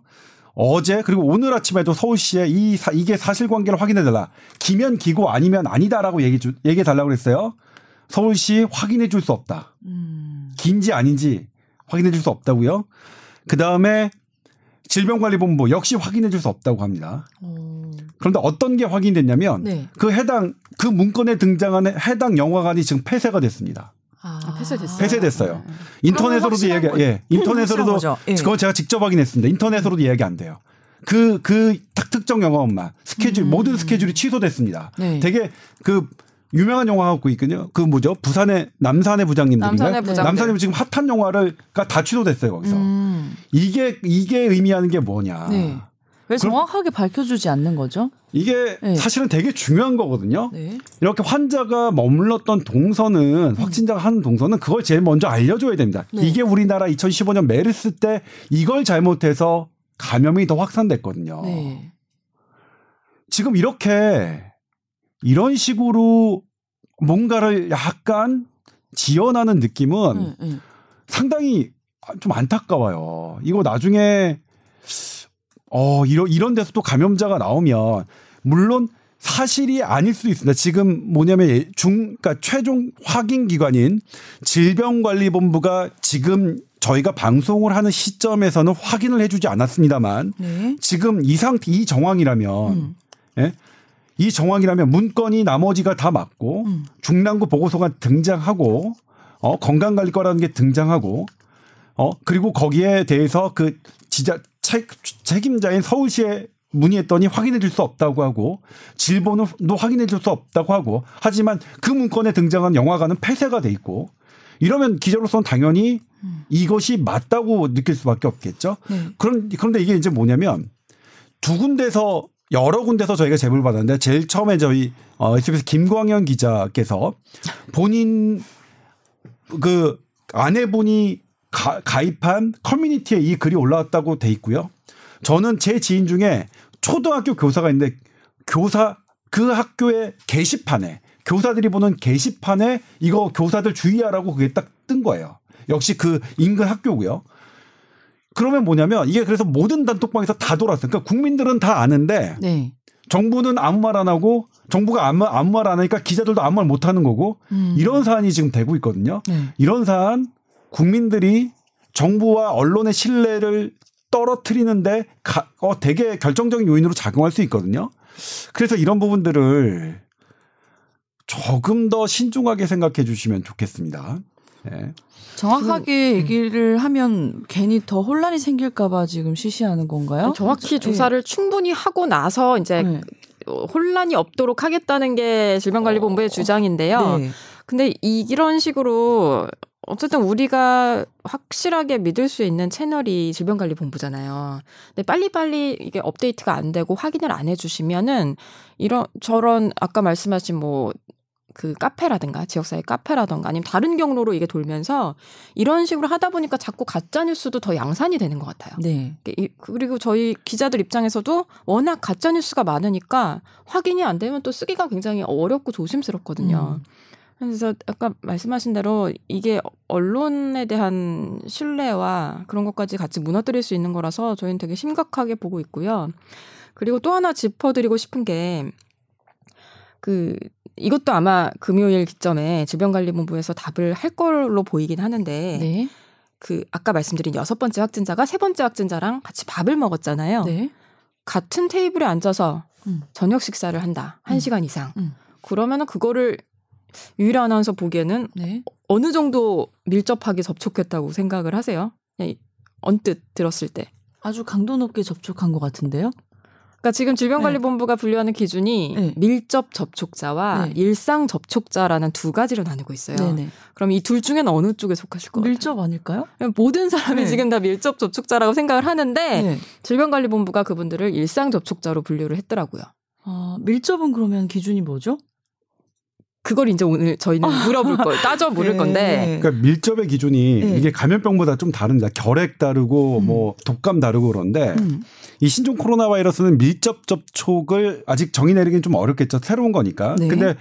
어제 그리고 오늘 아침에도 서울시에 이 사, 이게 사실관계를 확인해 달라. 기면 기고 아니면 아니다라고 얘기 주, 얘기해 달라고 그랬어요. 서울시 확인해 줄 수 없다. 음. 긴지 아닌지 확인해 줄 수 없다고요. 그 다음에 질병관리본부 역시 확인해 줄 수 없다고 합니다. 오. 그런데 어떤 게 확인됐냐면 네. 그 해당 그 문건에 등장하는 해당 영화관이 지금 폐쇄가 됐습니다. 아. 아, 폐쇄됐어요. 폐쇄됐어요. 인터넷으로도 확실한 이야기, 거- 예, 인터넷으로도. 예. 그거 제가 직접 확인했습니다. 인터넷으로도 이야기 안 돼요. 그, 그, 딱 특정 영화만 스케줄, 음. 모든 스케줄이 취소됐습니다. 네. 되게 그 유명한 영화 갖고 있거든요. 그 뭐죠? 부산의 남산의 부장님들인가요? 남산의 부장들. 남산의 지금 핫한 영화를가 다 취소됐어요 거기서. 음. 이게 이게 의미하는 게 뭐냐? 네. 왜 정확하게 밝혀주지 않는 거죠? 이게 네. 사실은 되게 중요한 거거든요. 네. 이렇게 환자가 머물렀던 동선은 확진자가 하는 동선은 그걸 제일 먼저 알려줘야 됩니다. 네. 이게 우리나라 2015년 메르스 때 이걸 잘못해서 감염이 더 확산됐거든요. 네. 지금 이렇게 이런 식으로 뭔가를 약간 지연하는 느낌은 네, 네. 상당히 좀 안타까워요. 이거 나중에 어 이런 이런 데서 또 감염자가 나오면 물론 사실이 아닐 수도 있습니다. 지금 뭐냐면 예, 중 그러니까 최종 확인 기관인 질병관리본부가 지금 저희가 방송을 하는 시점에서는 확인을 해주지 않았습니다만 네. 지금 이 상태 이 정황이라면 음. 예? 이 정황이라면 문건이 나머지가 다 맞고 음. 중랑구 보고서가 등장하고 어 건강관리과라는 게 등장하고 어 그리고 거기에 대해서 그 지자 책, 책임자인 서울시에 문의했더니 확인해 줄 수 없다고 하고 질본도 확인해 줄 수 없다고 하고 하지만 그 문건에 등장한 영화관은 폐쇄가 돼 있고 이러면 기자로서는 당연히 이것이 맞다고 느낄 수밖에 없겠죠. 네. 그런 그런데 이게 이제 뭐냐면 두 군데서 여러 군데서 저희가 제보를 받았는데 제일 처음에 저희 어 SBS 김광현 기자께서 본인 그 아내분이 가, 가입한 커뮤니티에 이 글이 올라왔다고 돼 있고요. 저는 제 지인 중에 초등학교 교사가 있는데 교사 그 학교의 게시판에 교사들이 보는 게시판에 이거 교사들 주의하라고 그게 딱 뜬 거예요. 역시 그 인근 학교고요. 그러면 뭐냐면 이게 그래서 모든 단톡방에서 다 돌았어요. 그러니까 국민들은 다 아는데 네. 정부는 아무 말 안 하고 정부가 아무, 아무 말 안 하니까 기자들도 아무 말 못 하는 거고 음. 이런 사안이 지금 되고 있거든요. 네. 이런 사안 국민들이 정부와 언론의 신뢰를 떨어뜨리는데 가, 어, 되게 결정적인 요인으로 작용할 수 있거든요. 그래서 이런 부분들을 조금 더 신중하게 생각해 주시면 좋겠습니다. 예. 정확하게 얘기를 하면 괜히 더 혼란이 생길까봐 지금 시시하는 건가요? 정확히 네. 조사를 충분히 하고 나서 이제 네. 혼란이 없도록 하겠다는 게 질병관리본부의 주장인데요. 네. 근데 이- 이런 식으로 어쨌든 우리가 확실하게 믿을 수 있는 채널이 질병관리본부잖아요. 근데 빨리빨리 이게 업데이트가 안 되고 확인을 안 해주시면은 이런 저런 아까 말씀하신 뭐 그 카페라든가 지역사회 카페라든가 아니면 다른 경로로 이게 돌면서 이런 식으로 하다 보니까 자꾸 가짜 뉴스도 더 양산이 되는 것 같아요. 네. 이- 그리고 저희 기자들 입장에서도 워낙 가짜 뉴스가 많으니까 확인이 안 되면 또 쓰기가 굉장히 어렵고 조심스럽거든요. 음. 그래서 아까 말씀하신 대로 이게 언론에 대한 신뢰와 그런 것까지 같이 무너뜨릴 수 있는 거라서 저희는 되게 심각하게 보고 있고요. 그리고 또 하나 짚어드리고 싶은 게 그 이것도 아마 금요일 기점에 질병관리본부에서 답을 할 걸로 보이긴 하는데 네. 그 아까 말씀드린 여섯 번째 확진자가 세 번째 확진자랑 같이 밥을 먹었잖아요. 네. 같은 테이블에 앉아서 음. 저녁 식사를 한다. 한 음. 시간 이상. 음. 그러면은 그거를 유일한 아나운서 보기에는 네. 어느 정도 밀접하게 접촉했다고 생각을 하세요? 언뜻 들었을 때. 아주 강도 높게 접촉한 것 같은데요. 그러니까 지금 질병관리본부가 분류하는 기준이 네. 밀접 접촉자와 네. 일상 접촉자라는 두 가지로 나누고 있어요. 네네. 그럼 이 둘 중에는 어느 쪽에 속하실 것 같아요? 밀접 아닐까요? 모든 사람이 네. 지금 다 밀접 접촉자라고 생각을 하는데 네. 질병관리본부가 그분들을 일상 접촉자로 분류를 했더라고요. 아, 밀접은 그러면 기준이 뭐죠? 그걸 이제 오늘 저희는 물어볼 거예요. 따져 물을 네. 건데. 그러니까 밀접의 기준이 네. 이게 감염병보다 좀 다릅니다. 결핵 다르고 음. 뭐 독감 다르고 그런데 음. 이 신종 코로나 바이러스는 밀접 접촉을 아직 정의 내리기는 좀 어렵겠죠. 새로운 거니까. 네. 근데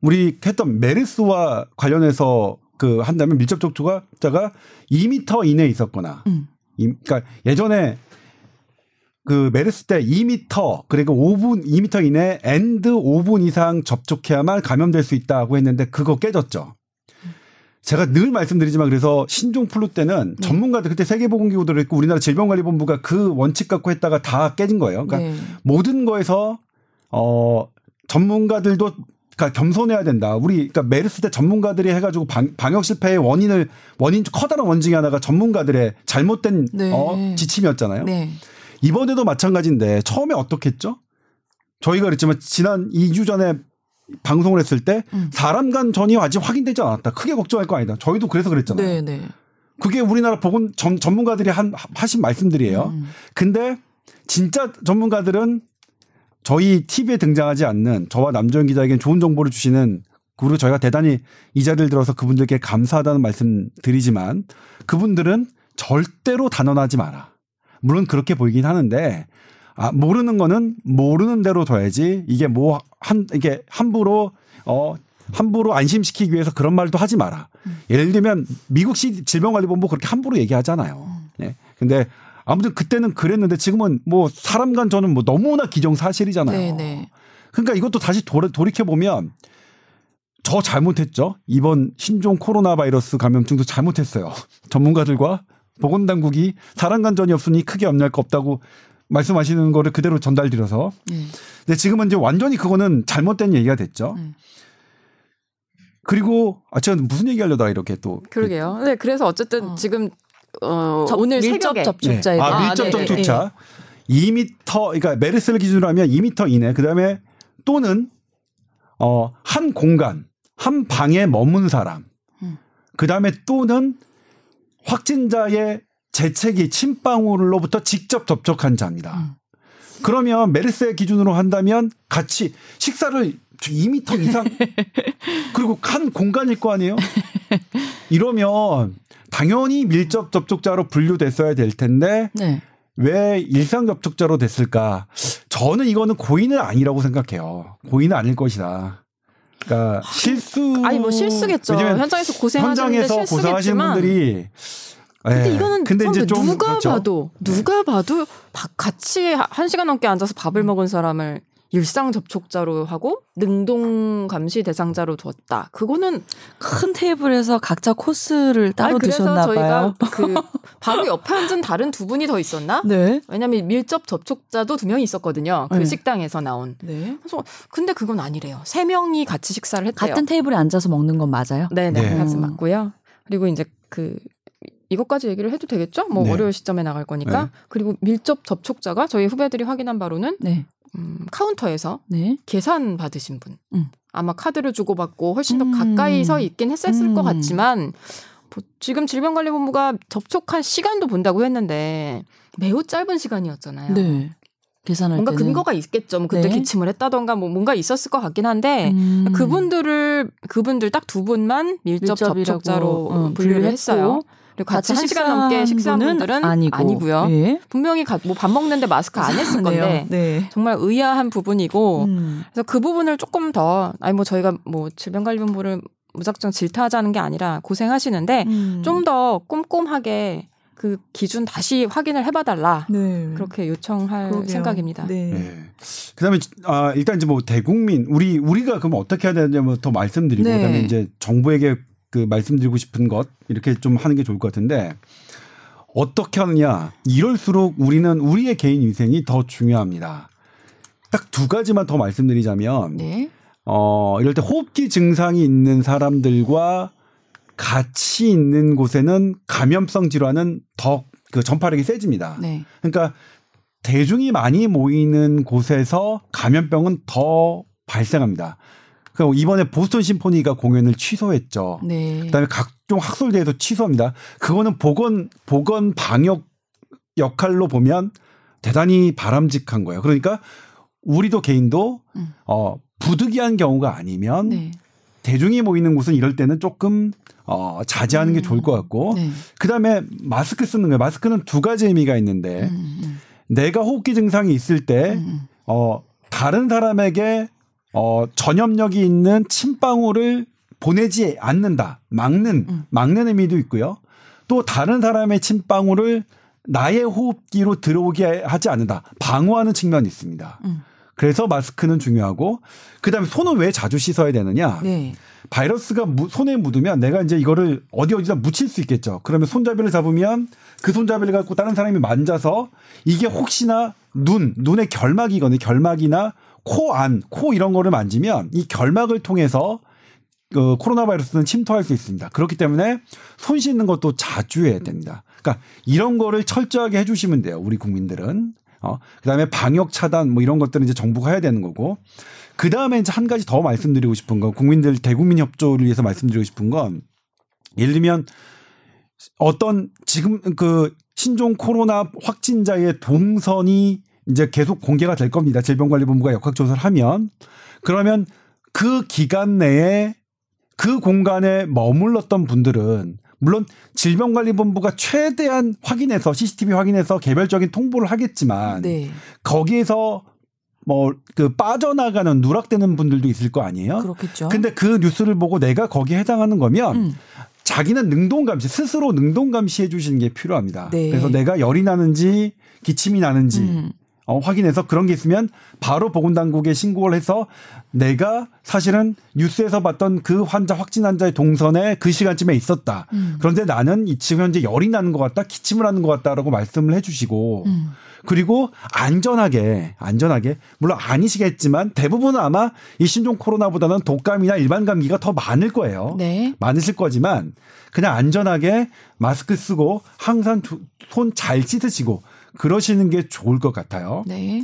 우리 했던 메르스와 관련해서 그 한다면 밀접 접촉자가 2미터 이내에 있었거나 음. 이- 그러니까 예전에 그 메르스 때 2미터 그리고 5분 2미터 이내 and 5분 이상 접촉해야만 감염될 수 있다고 했는데 그거 깨졌죠. 제가 늘 말씀드리지만 그래서 신종 플루 때는 네. 전문가들 그때 세계보건기구도 있고 우리나라 질병관리본부가 그 원칙 갖고 했다가 다 깨진 거예요. 그러니까 네. 모든 거에서 어 전문가들도 그러니까 겸손해야 된다. 우리 그러니까 메르스 때 전문가들이 해가지고 방, 방역 실패의 원인을 원인 커다란 원인 중에 하나가 전문가들의 잘못된 네. 어, 지침이었잖아요. 네. 이번에도 마찬가지인데 처음에 어떻게 했죠? 저희가 그랬지만 지난 2주 전에 방송을 했을 때 음. 사람 간 전이 아직 확인되지 않았다. 크게 걱정할 거 아니다. 저희도 그래서 그랬잖아요. 네. 네. 그게 우리나라 보건 전, 전문가들이 한 하신 말씀들이에요. 음. 근데 진짜 전문가들은 저희 TV에 등장하지 않는 저와 남조현 기자에겐 좋은 정보를 주시는 그리고 저희가 대단히 이 자리를 들어서 그분들께 감사하다는 말씀 드리지만 그분들은 절대로 단언하지 마라. 물론 그렇게 보이긴 하는데 아, 모르는 거는 모르는 대로 둬야지 이게 뭐 한 이게 함부로 어 함부로 안심시키기 위해서 그런 말도 하지 마라. 예를 들면 미국 시 질병관리본부 그렇게 함부로 얘기하잖아요. 예. 근데 아무튼 그때는 그랬는데 지금은 뭐 사람 간 저는 뭐 너무나 기정사실이잖아요. 네네. 그러니까 이것도 다시 돌이켜 보면 저 잘못했죠. 이번 신종 코로나 바이러스 감염증도 잘못했어요. 전문가들과 보건당국이 사람 간전이 없으니 크게 염려할 거 없다고 말씀하시는 거를 그대로 전달드려서. 네. 근데 지금은 이제 완전히 그거는 잘못된 얘기가 됐죠. 음. 그리고 아 제가 무슨 얘기하려다가 이렇게 또 그러게요. 네, 그래서 어쨌든 어. 지금 어, 접- 오늘 밀접 접촉자에 네. 아, 밀접 아, 네네. 접촉자 2m 그러니까 메르스를 기준으로 하면 2m 이내 그다음에 또는 어한 공간 한 방에 머문 사람 음. 그다음에 또는 확진자의 재채기 침방울로부터 직접 접촉한 자입니다. 음. 그러면 메르스의 기준으로 한다면 같이 식사를 2m 이상 그리고 한 공간일 거 아니에요? 이러면 당연히 밀접 접촉자로 분류됐어야 될 텐데 네. 왜 일상 접촉자로 됐을까? 저는 이거는 고의는 아니라고 생각해요. 고의는 아닐 것이다. 그러니까 실수 아니 뭐 실수겠죠. 왜냐면 현장에서 고생하시는 실수겠지만 분들이 근데 예. 이거는 근데 이제 좀 누가 그렇죠. 봐도 누가 봐도 바- 같이 하- 한 시간 넘게 앉아서 음. 밥을 먹은 사람을 일상 접촉자로 하고 능동 감시 대상자로 두었다. 그거는 큰 테이블에서 각자 코스를 따로 아니, 그래서 드셨나 저희가 봐요. 그 바로 옆에 앉은 다른 두 분이 더 있었나? 네. 왜냐하면 밀접 접촉자도 두 명이 있었거든요. 그 네. 식당에서 나온. 네. 그래서 근데 그건 아니래요. 세 명이 같이 식사를 했대요. 같은 테이블에 앉아서 먹는 건 맞아요? 네네 네. 같이 음. 맞고요. 그리고 이제 그 이것까지 얘기를 해도 되겠죠? 뭐 네. 월요일 시점에 나갈 거니까. 네. 그리고 밀접 접촉자가 저희 후배들이 확인한 바로는 네. 음, 카운터에서 네. 계산 받으신 분. 음. 아마 카드를 주고받고 훨씬 더 음. 가까이서 있긴 했었을 것 음. 같지만 뭐 지금 질병관리본부가 접촉한 시간도 본다고 했는데 매우 짧은 시간이었잖아요. 네. 계산할 뭔가 때는 근거가 있겠죠. 뭐 그때 네. 기침을 했다던가 뭐 뭔가 있었을 것 같긴 한데 음. 그분들을 그분들 딱 두 분만 밀접 밀접이라고, 접촉자로 어, 분류를 했어요. 같이 한 시간 넘게 식사한 분들은 아니고. 아니고요. 예. 분명히 뭐 밥 먹는데 마스크 안 했을 건데 네. 정말 의아한 부분이고 음. 그래서 그 부분을 조금 더 아니 뭐 저희가 뭐 질병관리본부를 무작정 질타하자는 게 아니라 고생하시는데 음. 좀더 꼼꼼하게 그 기준 다시 확인을 해봐달라 네. 그렇게 요청할 그러게요. 생각입니다. 네. 네. 그다음에 아 일단 이제 뭐 대국민 우리 우리가 그럼 어떻게 해야 되냐면 더 말씀드리고 네. 그다음에 이제 정부에게 그 말씀드리고 싶은 것 이렇게 좀 하는 게 좋을 것 같은데 어떻게 하느냐 이럴수록 우리는 우리의 개인 위생이 더 중요합니다. 딱 두 가지만 더 말씀드리자면 네. 어 이럴 때 호흡기 증상이 있는 사람들과 같이 있는 곳에는 감염성 질환은 더 그 전파력이 세집니다. 네. 그러니까 대중이 많이 모이는 곳에서 감염병은 더 발생합니다. 그 이번에 보스턴 심포니가 공연을 취소했죠. 네. 그다음에 각종 학술대에서 취소합니다. 그거는 보건 보건 방역 역할로 보면 대단히 바람직한 거예요. 그러니까 우리도 개인도 음. 어 부득이한 경우가 아니면 네. 대중이 모이는 곳은 이럴 때는 조금 어 자제하는 게 음. 좋을 것 같고 네. 그다음에 마스크 쓰는 거예요. 마스크는 두 가지 의미가 있는데 음, 음, 내가 호흡기 증상이 있을 때 음, 음. 어, 다른 사람에게 어, 전염력이 있는 침방울을 보내지 않는다. 막는, 음. 막는 의미도 있고요. 또 다른 사람의 침방울을 나의 호흡기로 들어오게 하지 않는다. 방어하는 측면이 있습니다. 음. 그래서 마스크는 중요하고, 그 다음에 손은 왜 자주 씻어야 되느냐? 네. 바이러스가 무- 손에 묻으면 내가 이제 이거를 어디 어디다 묻힐 수 있겠죠. 그러면 손잡이를 잡으면 그 손잡이를 갖고 다른 사람이 만져서 이게 혹시나 눈, 눈의 결막이거든요. 결막이나 코 안, 코 이런 거를 만지면 이 결막을 통해서 그 코로나 바이러스는 침투할 수 있습니다. 그렇기 때문에 손 씻는 것도 자주 해야 됩니다. 그러니까 이런 거를 철저하게 해주시면 돼요. 우리 국민들은. 어, 그 다음에 방역 차단 뭐 이런 것들은 이제 정부가 해야 되는 거고. 그 다음에 이제 한 가지 더 말씀드리고 싶은 건 국민들 대국민 협조를 위해서 말씀드리고 싶은 건 예를 들면 어떤 지금 그 신종 코로나 확진자의 동선이 이제 계속 공개가 될 겁니다. 질병관리본부가 역학조사를 하면 그러면 그 기간 내에 그 공간에 머물렀던 분들은 물론 질병관리본부가 최대한 확인해서 CCTV 확인해서 개별적인 통보를 하겠지만 네. 거기에서 뭐 그 빠져나가는 누락되는 분들도 있을 거 아니에요. 그렇겠죠. 근데 그 뉴스를 보고 내가 거기에 해당하는 거면 음. 자기는 능동 감시 스스로 능동 감시해 주시는 게 필요합니다. 네. 그래서 내가 열이 나는지 기침이 나는지 음. 어, 확인해서 그런 게 있으면 바로 보건당국에 신고를 해서 내가 사실은 뉴스에서 봤던 그 환자 확진 환자의 동선에 그 시간쯤에 있었다. 음. 그런데 나는 이 지금 현재 열이 나는 것 같다, 기침을 하는 것 같다라고 말씀을 해주시고 음. 그리고 안전하게 안전하게 물론 아니시겠지만 대부분은 아마 이 신종 코로나보다는 독감이나 일반 감기가 더 많을 거예요. 네. 많으실 거지만 그냥 안전하게 마스크 쓰고 항상 손 잘 씻으시고 그러시는 게 좋을 것 같아요. 네.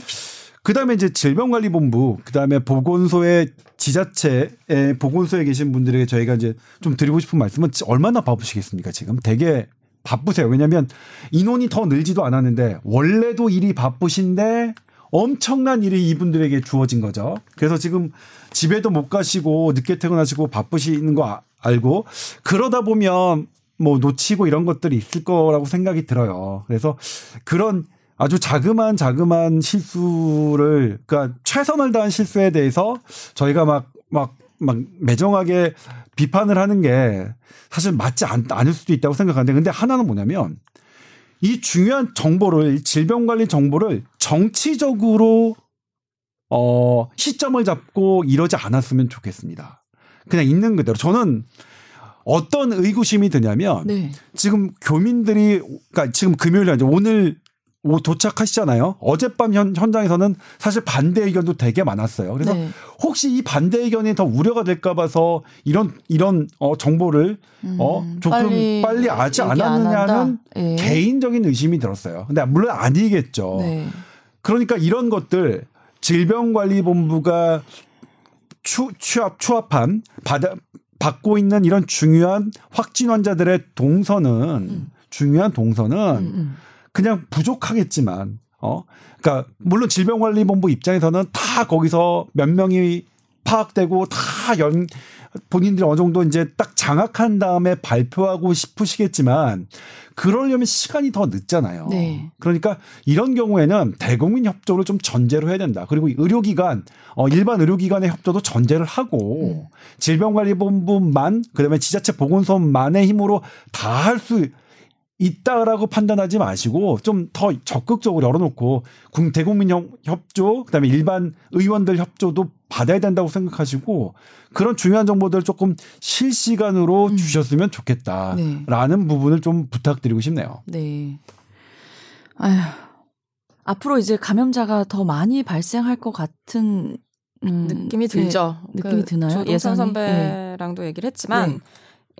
그다음에 이제 질병관리본부 그다음에 보건소의 지자체의 보건소에 계신 분들에게 저희가 이제 좀 드리고 싶은 말씀은 얼마나 바쁘시겠습니까 지금 되게 바쁘세요 왜냐하면 인원이 더 늘지도 않았는데 원래도 일이 바쁘신데 엄청난 일이 이분들에게 주어진 거죠 그래서 지금 집에도 못 가시고 늦게 퇴근하시고 바쁘시는 거 아- 알고 그러다 보면 뭐 놓치고 이런 것들이 있을 거라고 생각이 들어요 그래서 그런 아주 자그마한 자그마한 실수를 그러니까 최선을 다한 실수에 대해서 저희가 막 막 막 매정하게 비판을 하는 게 사실 맞지 않, 않을 수도 있다고 생각하는데 근데 하나는 뭐냐면 이 중요한 정보를 질병 관리 정보를 정치적으로 어 시점을 잡고 이러지 않았으면 좋겠습니다. 그냥 있는 그대로 저는 어떤 의구심이 드냐면 네. 지금 교민들이 그러니까 지금 금요일에 이제 오늘 오- 도착하시잖아요. 어젯밤 현, 현장에서는 사실 반대 의견도 되게 많았어요. 그래서 네. 혹시 이 반대 의견이 더 우려가 될까 봐서 이런 이런 어 정보를 어 음, 조금 빨리, 빨리 안 않았느냐는? 예. 개인적인 의심이 들었어요. 근데 물론 아니겠죠. 네. 그러니까 이런 것들 질병관리본부가 추, 취합 추합한 받아 받고 있는 이런 중요한 확진 환자들의 동선은 중요한 동선은 음, 음. 그냥 부족하겠지만 어 그러니까 물론 질병관리본부 입장에서는 다 거기서 몇 명이 파악되고 다 연 본인들이 어느 정도 이제 딱 장악한 다음에 발표하고 싶으시겠지만 그러려면 시간이 더 늦잖아요. 네. 그러니까 이런 경우에는 대국민 협조를 좀 전제로 해야 된다. 그리고 의료기관 어 일반 의료기관의 협조도 전제를 하고 질병관리본부만 그다음에 지자체 보건소만의 힘으로 다 할 수 있다라고 판단하지 마시고 좀 더 적극적으로 열어놓고 군- 대국민 협- 협조 그다음에 일반 의원들 협조도 받아야 된다고 생각하시고 그런 중요한 정보들 조금 실시간으로 주셨으면 좋겠다라는 부분을 좀 부탁드리고 싶네요. 네. 아휴. 앞으로 이제 감염자가 더 많이 발생할 것 같은 음, 느낌이 네, 들죠. 느낌이 그 드나요? 조동찬 예상이? 선배랑도 얘기를 했지만 네.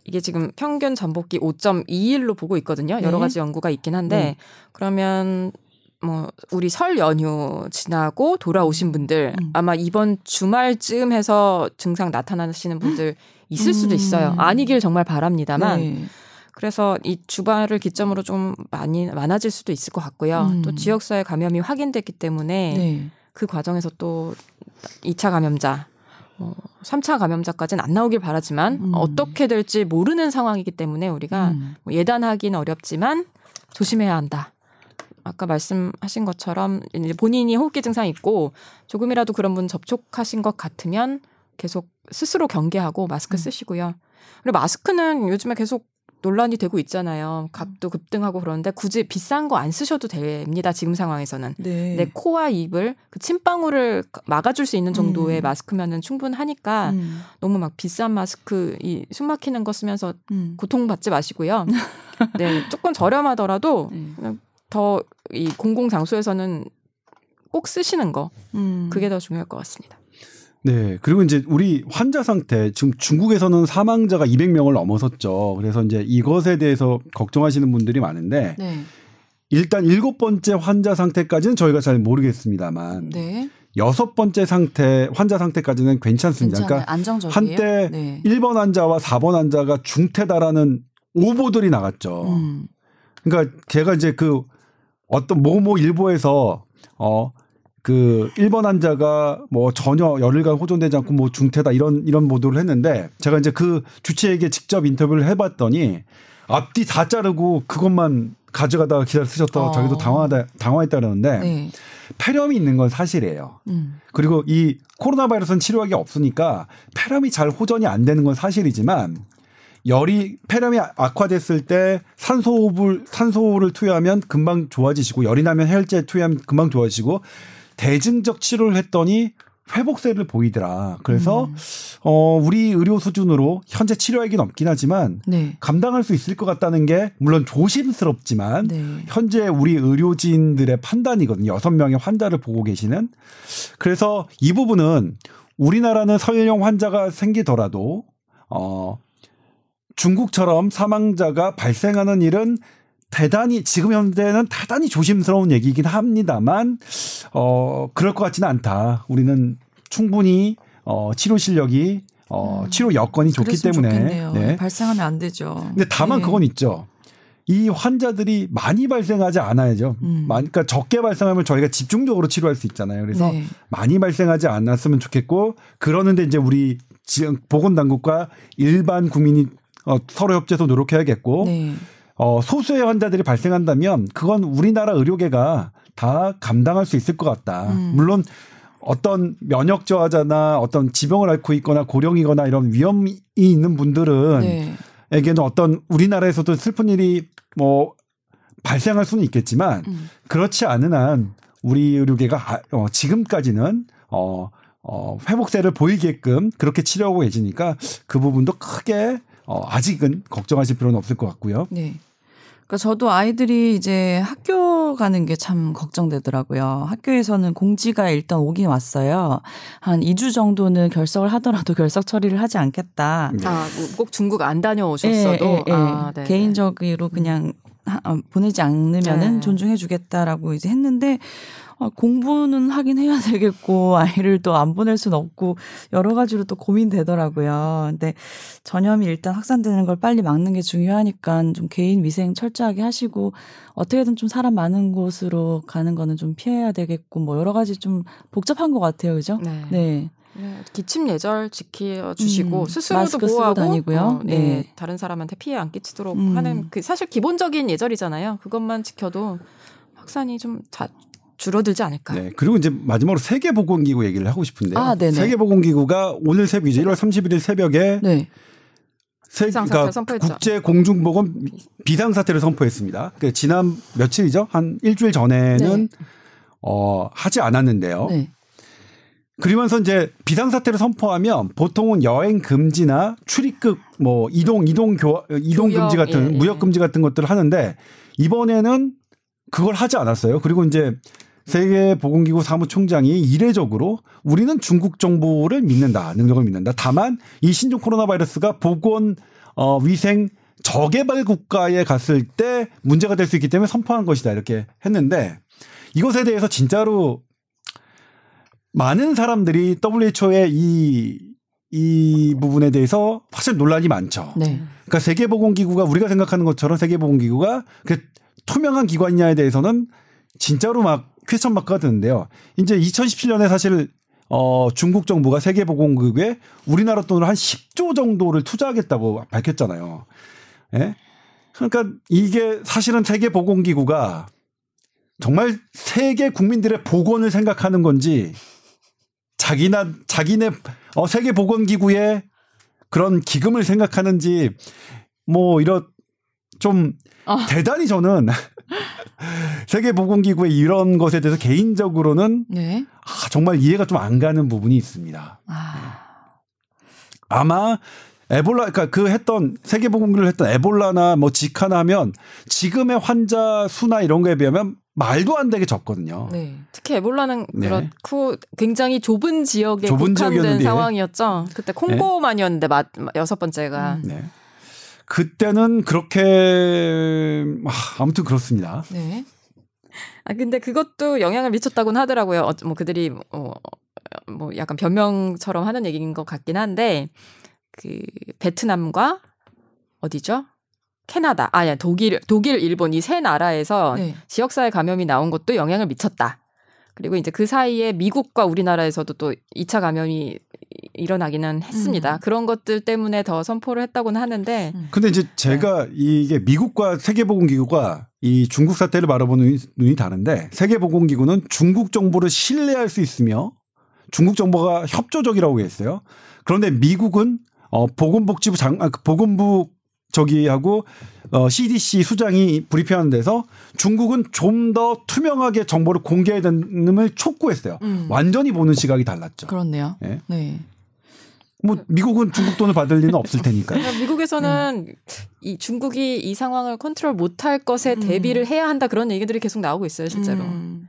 이게 지금 평균 전복기 5.21로 보고 있거든요. 여러 네. 가지 연구가 있긴 한데 네. 그러면 뭐 우리 설 연휴 지나고 돌아오신 분들 음. 아마 이번 주말쯤 해서 증상 나타나시는 분들 있을 수도 음. 있어요. 아니길 정말 바랍니다만 네. 그래서 이 주말을 기점으로 좀 많이 많아질 수도 있을 것 같고요. 음. 또 지역사회 감염이 확인됐기 때문에 네. 그 과정에서 또 2차 감염자, 뭐 3차 감염자까지는 안 나오길 바라지만 음. 어떻게 될지 모르는 상황이기 때문에 우리가 음. 뭐 예단하기는 어렵지만 조심해야 한다. 아까 말씀하신 것처럼 이제 본인이 호흡기 증상이 있고 조금이라도 그런 분 접촉하신 것 같으면 계속 스스로 경계하고 마스크 음. 쓰시고요. 그리고 마스크는 요즘에 계속 논란이 되고 있잖아요. 값도 급등하고 그러는데 굳이 비싼 거 안 쓰셔도 됩니다. 지금 상황에서는. 네. 내 코와 입을 그 침방울을 막아줄 수 있는 정도의 음. 마스크면은 충분하니까 음. 너무 막 비싼 마스크 이 숨 막히는 거 쓰면서 음. 고통받지 마시고요. 네, 조금 저렴하더라도 네. 더이 공공 장소에서는 꼭 쓰시는 거 음. 그게 더 중요할 것 같습니다. 네. 그리고 이제 우리 환자 상태 지금 중국에서는 사망자가 200명을 넘어섰죠. 그래서 이제 이것에 대해서 걱정하시는 분들이 많은데 네. 일단 일곱 번째 환자 상태까지는 저희가 잘 모르겠습니다만 네. 여섯 번째 상태 환자 상태까지는 괜찮습니다. 괜찮아요. 그러니까 안정적이에요. 한때 네. 1번 환자와 4번 환자가 중태다라는 오보들이 나갔죠. 음. 그러니까 제가 이제 그 어떤 모모 일보에서 어 그 1번 환자가 뭐 전혀 열흘간 호전되지 않고 뭐 중태다 이런 이런 보도를 했는데 제가 이제 그 주치에게 직접 인터뷰를 해 봤더니 앞뒤 다 자르고 그것만 가져가다가 기사를 쓰셨다가 어. 자기도 당황하다 당황했다 그러는데 네. 폐렴이 있는 건 사실이에요. 음. 그리고 이 코로나 바이러스는 치료약이 없으니까 폐렴이 잘 호전이 안 되는 건 사실이지만 열이 폐렴이 악화됐을 때 산소호흡을 산소를 투여하면 금방 좋아지시고 열이 나면 해열제 투여하면 금방 좋아지시고 대증적 치료를 했더니 회복세를 보이더라. 그래서 음. 어 우리 의료 수준으로 현재 치료약이 없긴 하지만 네. 감당할 수 있을 것 같다는 게 물론 조심스럽지만 네. 현재 우리 의료진들의 판단이거든요. 여섯 명의 환자를 보고 계시는. 그래서 이 부분은 우리나라는 설령 환자가 생기더라도 어 중국처럼 사망자가 발생하는 일은 대단히 지금 현재는 대단히 조심스러운 얘기긴 합니다만 어 그럴 것 같지는 않다. 우리는 충분히 어 치료 실력이 어 치료 여건이 좋기 때문에 좋겠네요. 네. 발생하면 안 되죠. 근데 다만 네. 그건 있죠. 이 환자들이 많이 발생하지 않아야죠. 음. 많- 그러니까 적게 발생하면 저희가 집중적으로 치료할 수 있잖아요. 그래서 네. 많이 발생하지 않았으면 좋겠고 그러는데 이제 우리 지금 보건당국과 일반 국민이 어, 서로 협조해서 노력해야겠고 네. 어, 소수의 환자들이 발생한다면 그건 우리나라 의료계가 다 감당할 수 있을 것 같다. 음. 물론 어떤 면역 저하자나 어떤 지병을 앓고 있거나 고령이거나 이런 위험이 있는 분들은 네. 에게는 어떤 우리나라에서도 슬픈 일이 뭐 발생할 수는 있겠지만 음. 그렇지 않은 한 우리 의료계가 아- 어, 지금까지는 어, 어, 회복세를 보이게끔 그렇게 치료하고 계시니까 그 부분도 크게 어, 아직은 걱정하실 필요는 없을 것 같고요. 네. 그러니까 저도 아이들이 이제 학교 가는 게 참 걱정되더라고요. 학교에서는 공지가 일단 오긴 왔어요. 한 2주 정도는 결석을 하더라도 결석 처리를 하지 않겠다. 네. 아, 뭐꼭 중국 안 다녀오셨어도 예, 예, 예. 아, 네. 개인적으로 그냥 하- 어, 보내지 않으면은 네. 존중해 주겠다라고 이제 했는데 어, 공부는 하긴 해야 되겠고 아이를 또 안 보낼 수는 없고 여러 가지로 또 고민되더라고요. 근데 전염이 일단 확산되는 걸 빨리 막는 게 중요하니까 좀 개인 위생 철저하게 하시고 어떻게든 좀 사람 많은 곳으로 가는 거는 좀 피해야 되겠고 뭐 여러 가지 좀 복잡한 것 같아요, 그죠? 네. 네. 네, 기침 예절 지켜 주시고 음, 스스로도 보호하고 다니고요. 어, 네, 네. 다른 사람한테 피해 안 끼치도록 음. 하는 그 사실 기본적인 예절이잖아요. 그것만 지켜도 확산이 좀 자, 줄어들지 않을까. 네. 그리고 이제 마지막으로 세계보건기구 얘기를 하고 싶은데요. 아, 네네. 세계보건기구가 오늘 새벽 이제 1월 31일 새벽에 네. 세, 그러니까. 국제 공중보건 비상사태를 선포했습니다. 그 지난 며칠이죠? 한 일주일 전에는 어 하지 않았는데요. 네. 그러면서 이제 비상사태를 선포하면 보통은 여행 금지나 출입국 뭐 이동 이동 교 이동 금지 같은 예, 예. 무역 금지 같은 것들을 하는데 이번에는 그걸 하지 않았어요. 그리고 이제 세계보건기구 사무총장이 이례적으로 우리는 중국 정부를 믿는다, 능력을 믿는다. 다만 이 신종 코로나 바이러스가 보건 어, 위생 저개발 국가에 갔을 때 문제가 될 수 있기 때문에 선포한 것이다 이렇게 했는데 이것에 대해서 진짜로 많은 사람들이 WHO의 이, 이 부분에 대해서 사실 논란이 많죠. 네. 그러니까 세계보건기구가 우리가 생각하는 것처럼 세계보건기구가 그 투명한 기관이냐에 대해서는 진짜로 막 퀘스천 마크가 드는데요. 이제 2017년에 사실 어 중국 정부가 세계보건기구에 우리나라 돈으로 한 10조 정도를 투자하겠다고 밝혔잖아요. 예? 그러니까 이게 사실은 세계보건기구가 정말 세계 국민들의 보건을 생각하는 건지 자기나 자기네 어 세계보건기구의 그런 기금을 생각하는지 뭐 이런 좀 아. 대단히 저는 세계보건기구의 이런 것에 대해서 개인적으로는 네. 아, 정말 이해가 좀 안 가는 부분이 있습니다. 아. 아마 에볼라 그러니까 그 했던 세계보건기구를 했던 에볼라나 뭐 지카나 하면 지금의 환자 수나 이런 거에 비하면 말도 안 되게 적거든요. 네. 특히 에볼라는 네. 그렇고 굉장히 좁은 지역에 좁은 국한된 지역이었는데. 상황이었죠. 그때 콩고만이었는데 마, 여섯 번째가. 음. 네. 그때는 그렇게 아, 아무튼 그렇습니다. 네. 아 근데 그것도 영향을 미쳤다고는 하더라고요. 어, 뭐 그들이 어, 뭐 약간 변명처럼 하는 얘기인 것 같긴 한데 그 베트남과 어디죠? 캐나다, 아니 독일, 독일, 일본 이 세 나라에서 네. 지역사회 감염이 나온 것도 영향을 미쳤다. 그리고 이제 그 사이에 미국과 우리나라에서도 또 2차 감염이 일어나기는 했습니다. 음. 그런 것들 때문에 더 선포를 했다고는 하는데 근데 이제 제가 이게 미국과 세계보건기구가 이 중국 사태를 바라보는 눈이, 눈이 다른데 세계보건기구는 중국 정보를 신뢰할 수 있으며 중국 정보가 협조적이라고 했어요. 그런데 미국은 어 보건복지부 장 아, 그 보건부 저기하고 어 CDC 수장이 브리핑하는 데서 중국은 좀 더 투명하게 정보를 공개해야 되는을 촉구했어요. 음. 완전히 보는 시각이 달랐죠. 그렇네요. 예. 네. 뭐 미국은 중국 돈을 받을 리는 없을 테니까요. 그러니까 미국에서는 이 중국이 이 상황을 컨트롤 못할 것에 음. 대비를 해야 한다 그런 얘기들이 계속 나오고 있어요, 실제로. 음.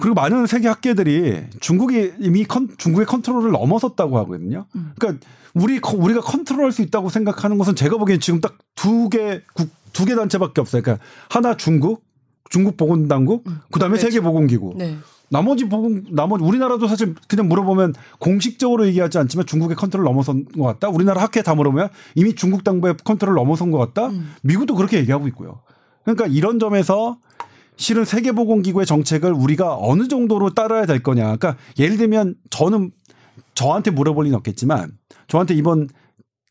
그리고 많은 세계 학계들이 중국이 이미 컨, 중국의 컨트롤을 넘어섰다고 하거든요. 음. 그러니까 우리 커- 우리가 컨트롤할 수 있다고 생각하는 것은 제가 보기엔 지금 딱 두개두개 단체밖에 없어요. 그러니까 하나 중국, 중국 보건당국, 그다음에 그렇죠. 세계 보건기구. 네. 나머지 보건 나머지 우리나라도 사실 그냥 물어보면 공식적으로 얘기하지 않지만 중국의 컨트롤 넘어선 것 같다. 우리나라 학회 다 물어보면 이미 중국 당국의 컨트롤 넘어선 것 같다. 음. 미국도 그렇게 얘기하고 있고요. 그러니까 이런 점에서 실은 세계보건기구의 정책을 우리가 어느 정도로 따라야 될 거냐. 그러니까 예를 들면 저는 저한테 물어볼 리는 없겠지만 저한테 이번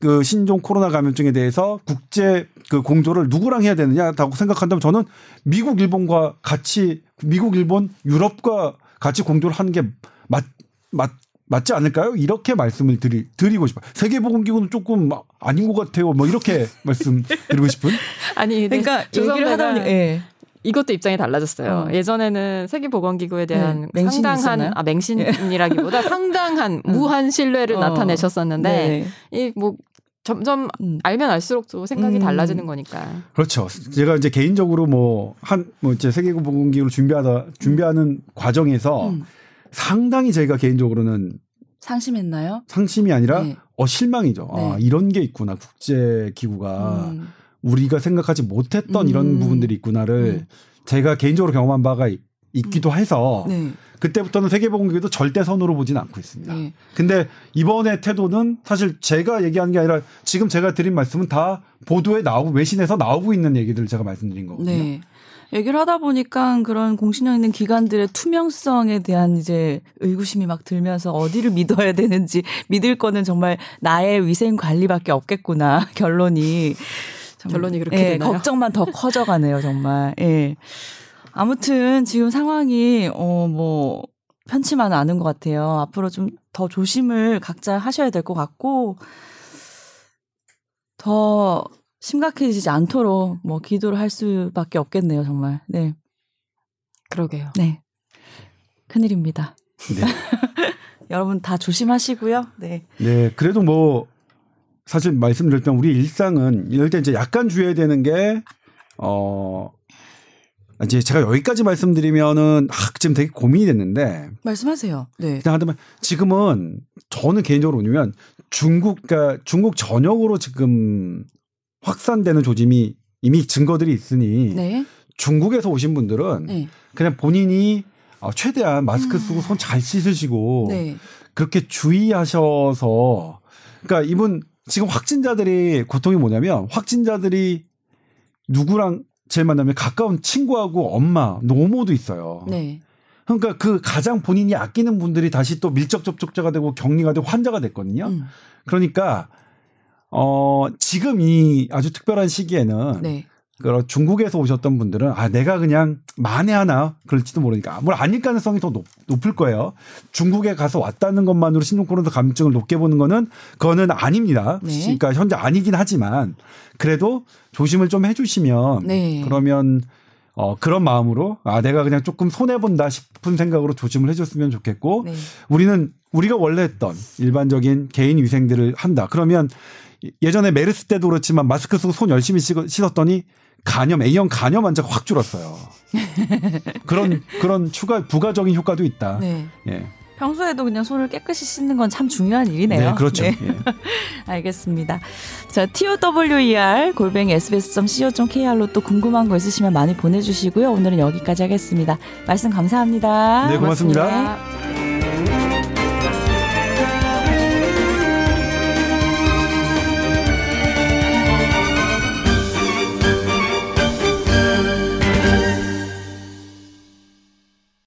그 신종 코로나 감염증에 대해서 국제 그 공조를 누구랑 해야 되느냐라고 생각한다면 저는 미국 일본과 같이 미국 일본 유럽과 같이 공조를 하는 게 맞 맞 맞지 않을까요? 이렇게 말씀을 드리, 드리고 싶어요. 세계보건기구는 조금 아닌 것 같아요. 뭐 이렇게 말씀드리고 싶은. 아니, 근데 그러니까 얘기를 하다 보니 예. 이것도 입장이 달라졌어요. 어. 예전에는 세계보건기구에 대한 네, 맹신이 상당한 있었나요? 아 맹신이라기보다 상당한 음. 무한 신뢰를 어. 나타내셨었는데 네. 이뭐 점점 음. 알면 알수록 또 생각이 음. 달라지는 거니까. 그렇죠. 제가 이제 개인적으로 뭐 한뭐 이제 세계보건기구를 준비하다 준비하는 과정에서 음. 상당히 제가 개인적으로는 상심했나요? 상심이 아니라 네. 어 실망이죠. 아, 네. 이런 게 있구나. 국제 기구가 음. 우리가 생각하지 못했던 음. 이런 부분들이 있구나를 음. 제가 개인적으로 경험한 바가 있- 있기도 해서 네. 그때부터는 세계보건기구도 절대 선으로 보진 않고 있습니다. 네. 근데 이번에 태도는 사실 제가 얘기하는 게 아니라 지금 제가 드린 말씀은 다 보도에 나오고 외신에서 나오고 있는 얘기들을 제가 말씀드린 거거든요. 네. 얘기를 하다 보니까 그런 공신력 있는 기관들의 투명성에 대한 이제 의구심이 막 들면서 어디를 믿어야 되는지 믿을 거는 정말 나의 위생 관리밖에 없겠구나 결론이 정- 결론이 그렇게 예, 되나요? 걱정만 더 커져가네요 정말. 예. 아무튼 지금 상황이 어뭐 편치만은 않은 것 같아요. 앞으로 좀 더 조심을 각자 하셔야 될 것 같고 더 심각해지지 않도록 뭐 기도를 할 수밖에 없겠네요, 정말. 네. 그러게요. 네. 큰일입니다. 네. 여러분 다 조심하시고요. 네. 네, 그래도 뭐 사실 말씀드렸던 우리 일상은 이럴 때 이제 약간 주의해야 되는 게 어. 이제 제가 여기까지 말씀드리면은 아, 지금 되게 고민이 됐는데 말씀하세요. 네. 그냥 하다면 지금은 저는 개인적으로 보면 중국 그러니까 중국 전역으로 지금 확산되는 조짐이 이미 증거들이 있으니 네. 중국에서 오신 분들은 네. 그냥 본인이 어, 최대한 마스크 음. 쓰고 손 잘 씻으시고 네. 그렇게 주의하셔서 그러니까 이분 지금 확진자들이 고통이 뭐냐면 확진자들이 누구랑 제일 만나면 가까운 친구하고 엄마, 노모도 있어요. 네. 그러니까 그 가장 본인이 아끼는 분들이 다시 또 밀접 접촉자가 되고 격리가 되고 환자가 됐거든요. 음. 그러니까 어 지금 이 아주 특별한 시기에는 네. 그 중국에서 오셨던 분들은 아 내가 그냥 만에하나 그럴지도 모르니까 뭘 아닐 가능성이 더 높, 높을 거예요. 중국에 가서 왔다는 것만으로 신종 코로나 감염증을 높게 보는 거는 그거는 아닙니다. 네. 그러니까 현재 아니긴 하지만 그래도 조심을 좀 해주시면 네. 그러면 어 그런 마음으로 아 내가 그냥 조금 손해 본다 싶은 생각으로 조심을 해줬으면 좋겠고 네. 우리는 우리가 원래 했던 일반적인 개인 위생들을 한다. 그러면 예전에 메르스 때도 그렇지만 마스크 쓰고 손 열심히 씻- 씻었더니 간염 A형 간염 환자가 확 줄었어요. 그런 그런 추가 부가적인 효과도 있다. 네. 예. 평소에도 그냥 손을 깨끗이 씻는 건 참 중요한 일이네요. 네, 그렇죠. 네. 예. 알겠습니다. 자, TOWER 골뱅이 sbs.co.kr로 또 궁금한 거 있으시면 많이 보내주시고요. 오늘은 여기까지 하겠습니다. 말씀 감사합니다. 네, 고맙습니다. 고맙습니다.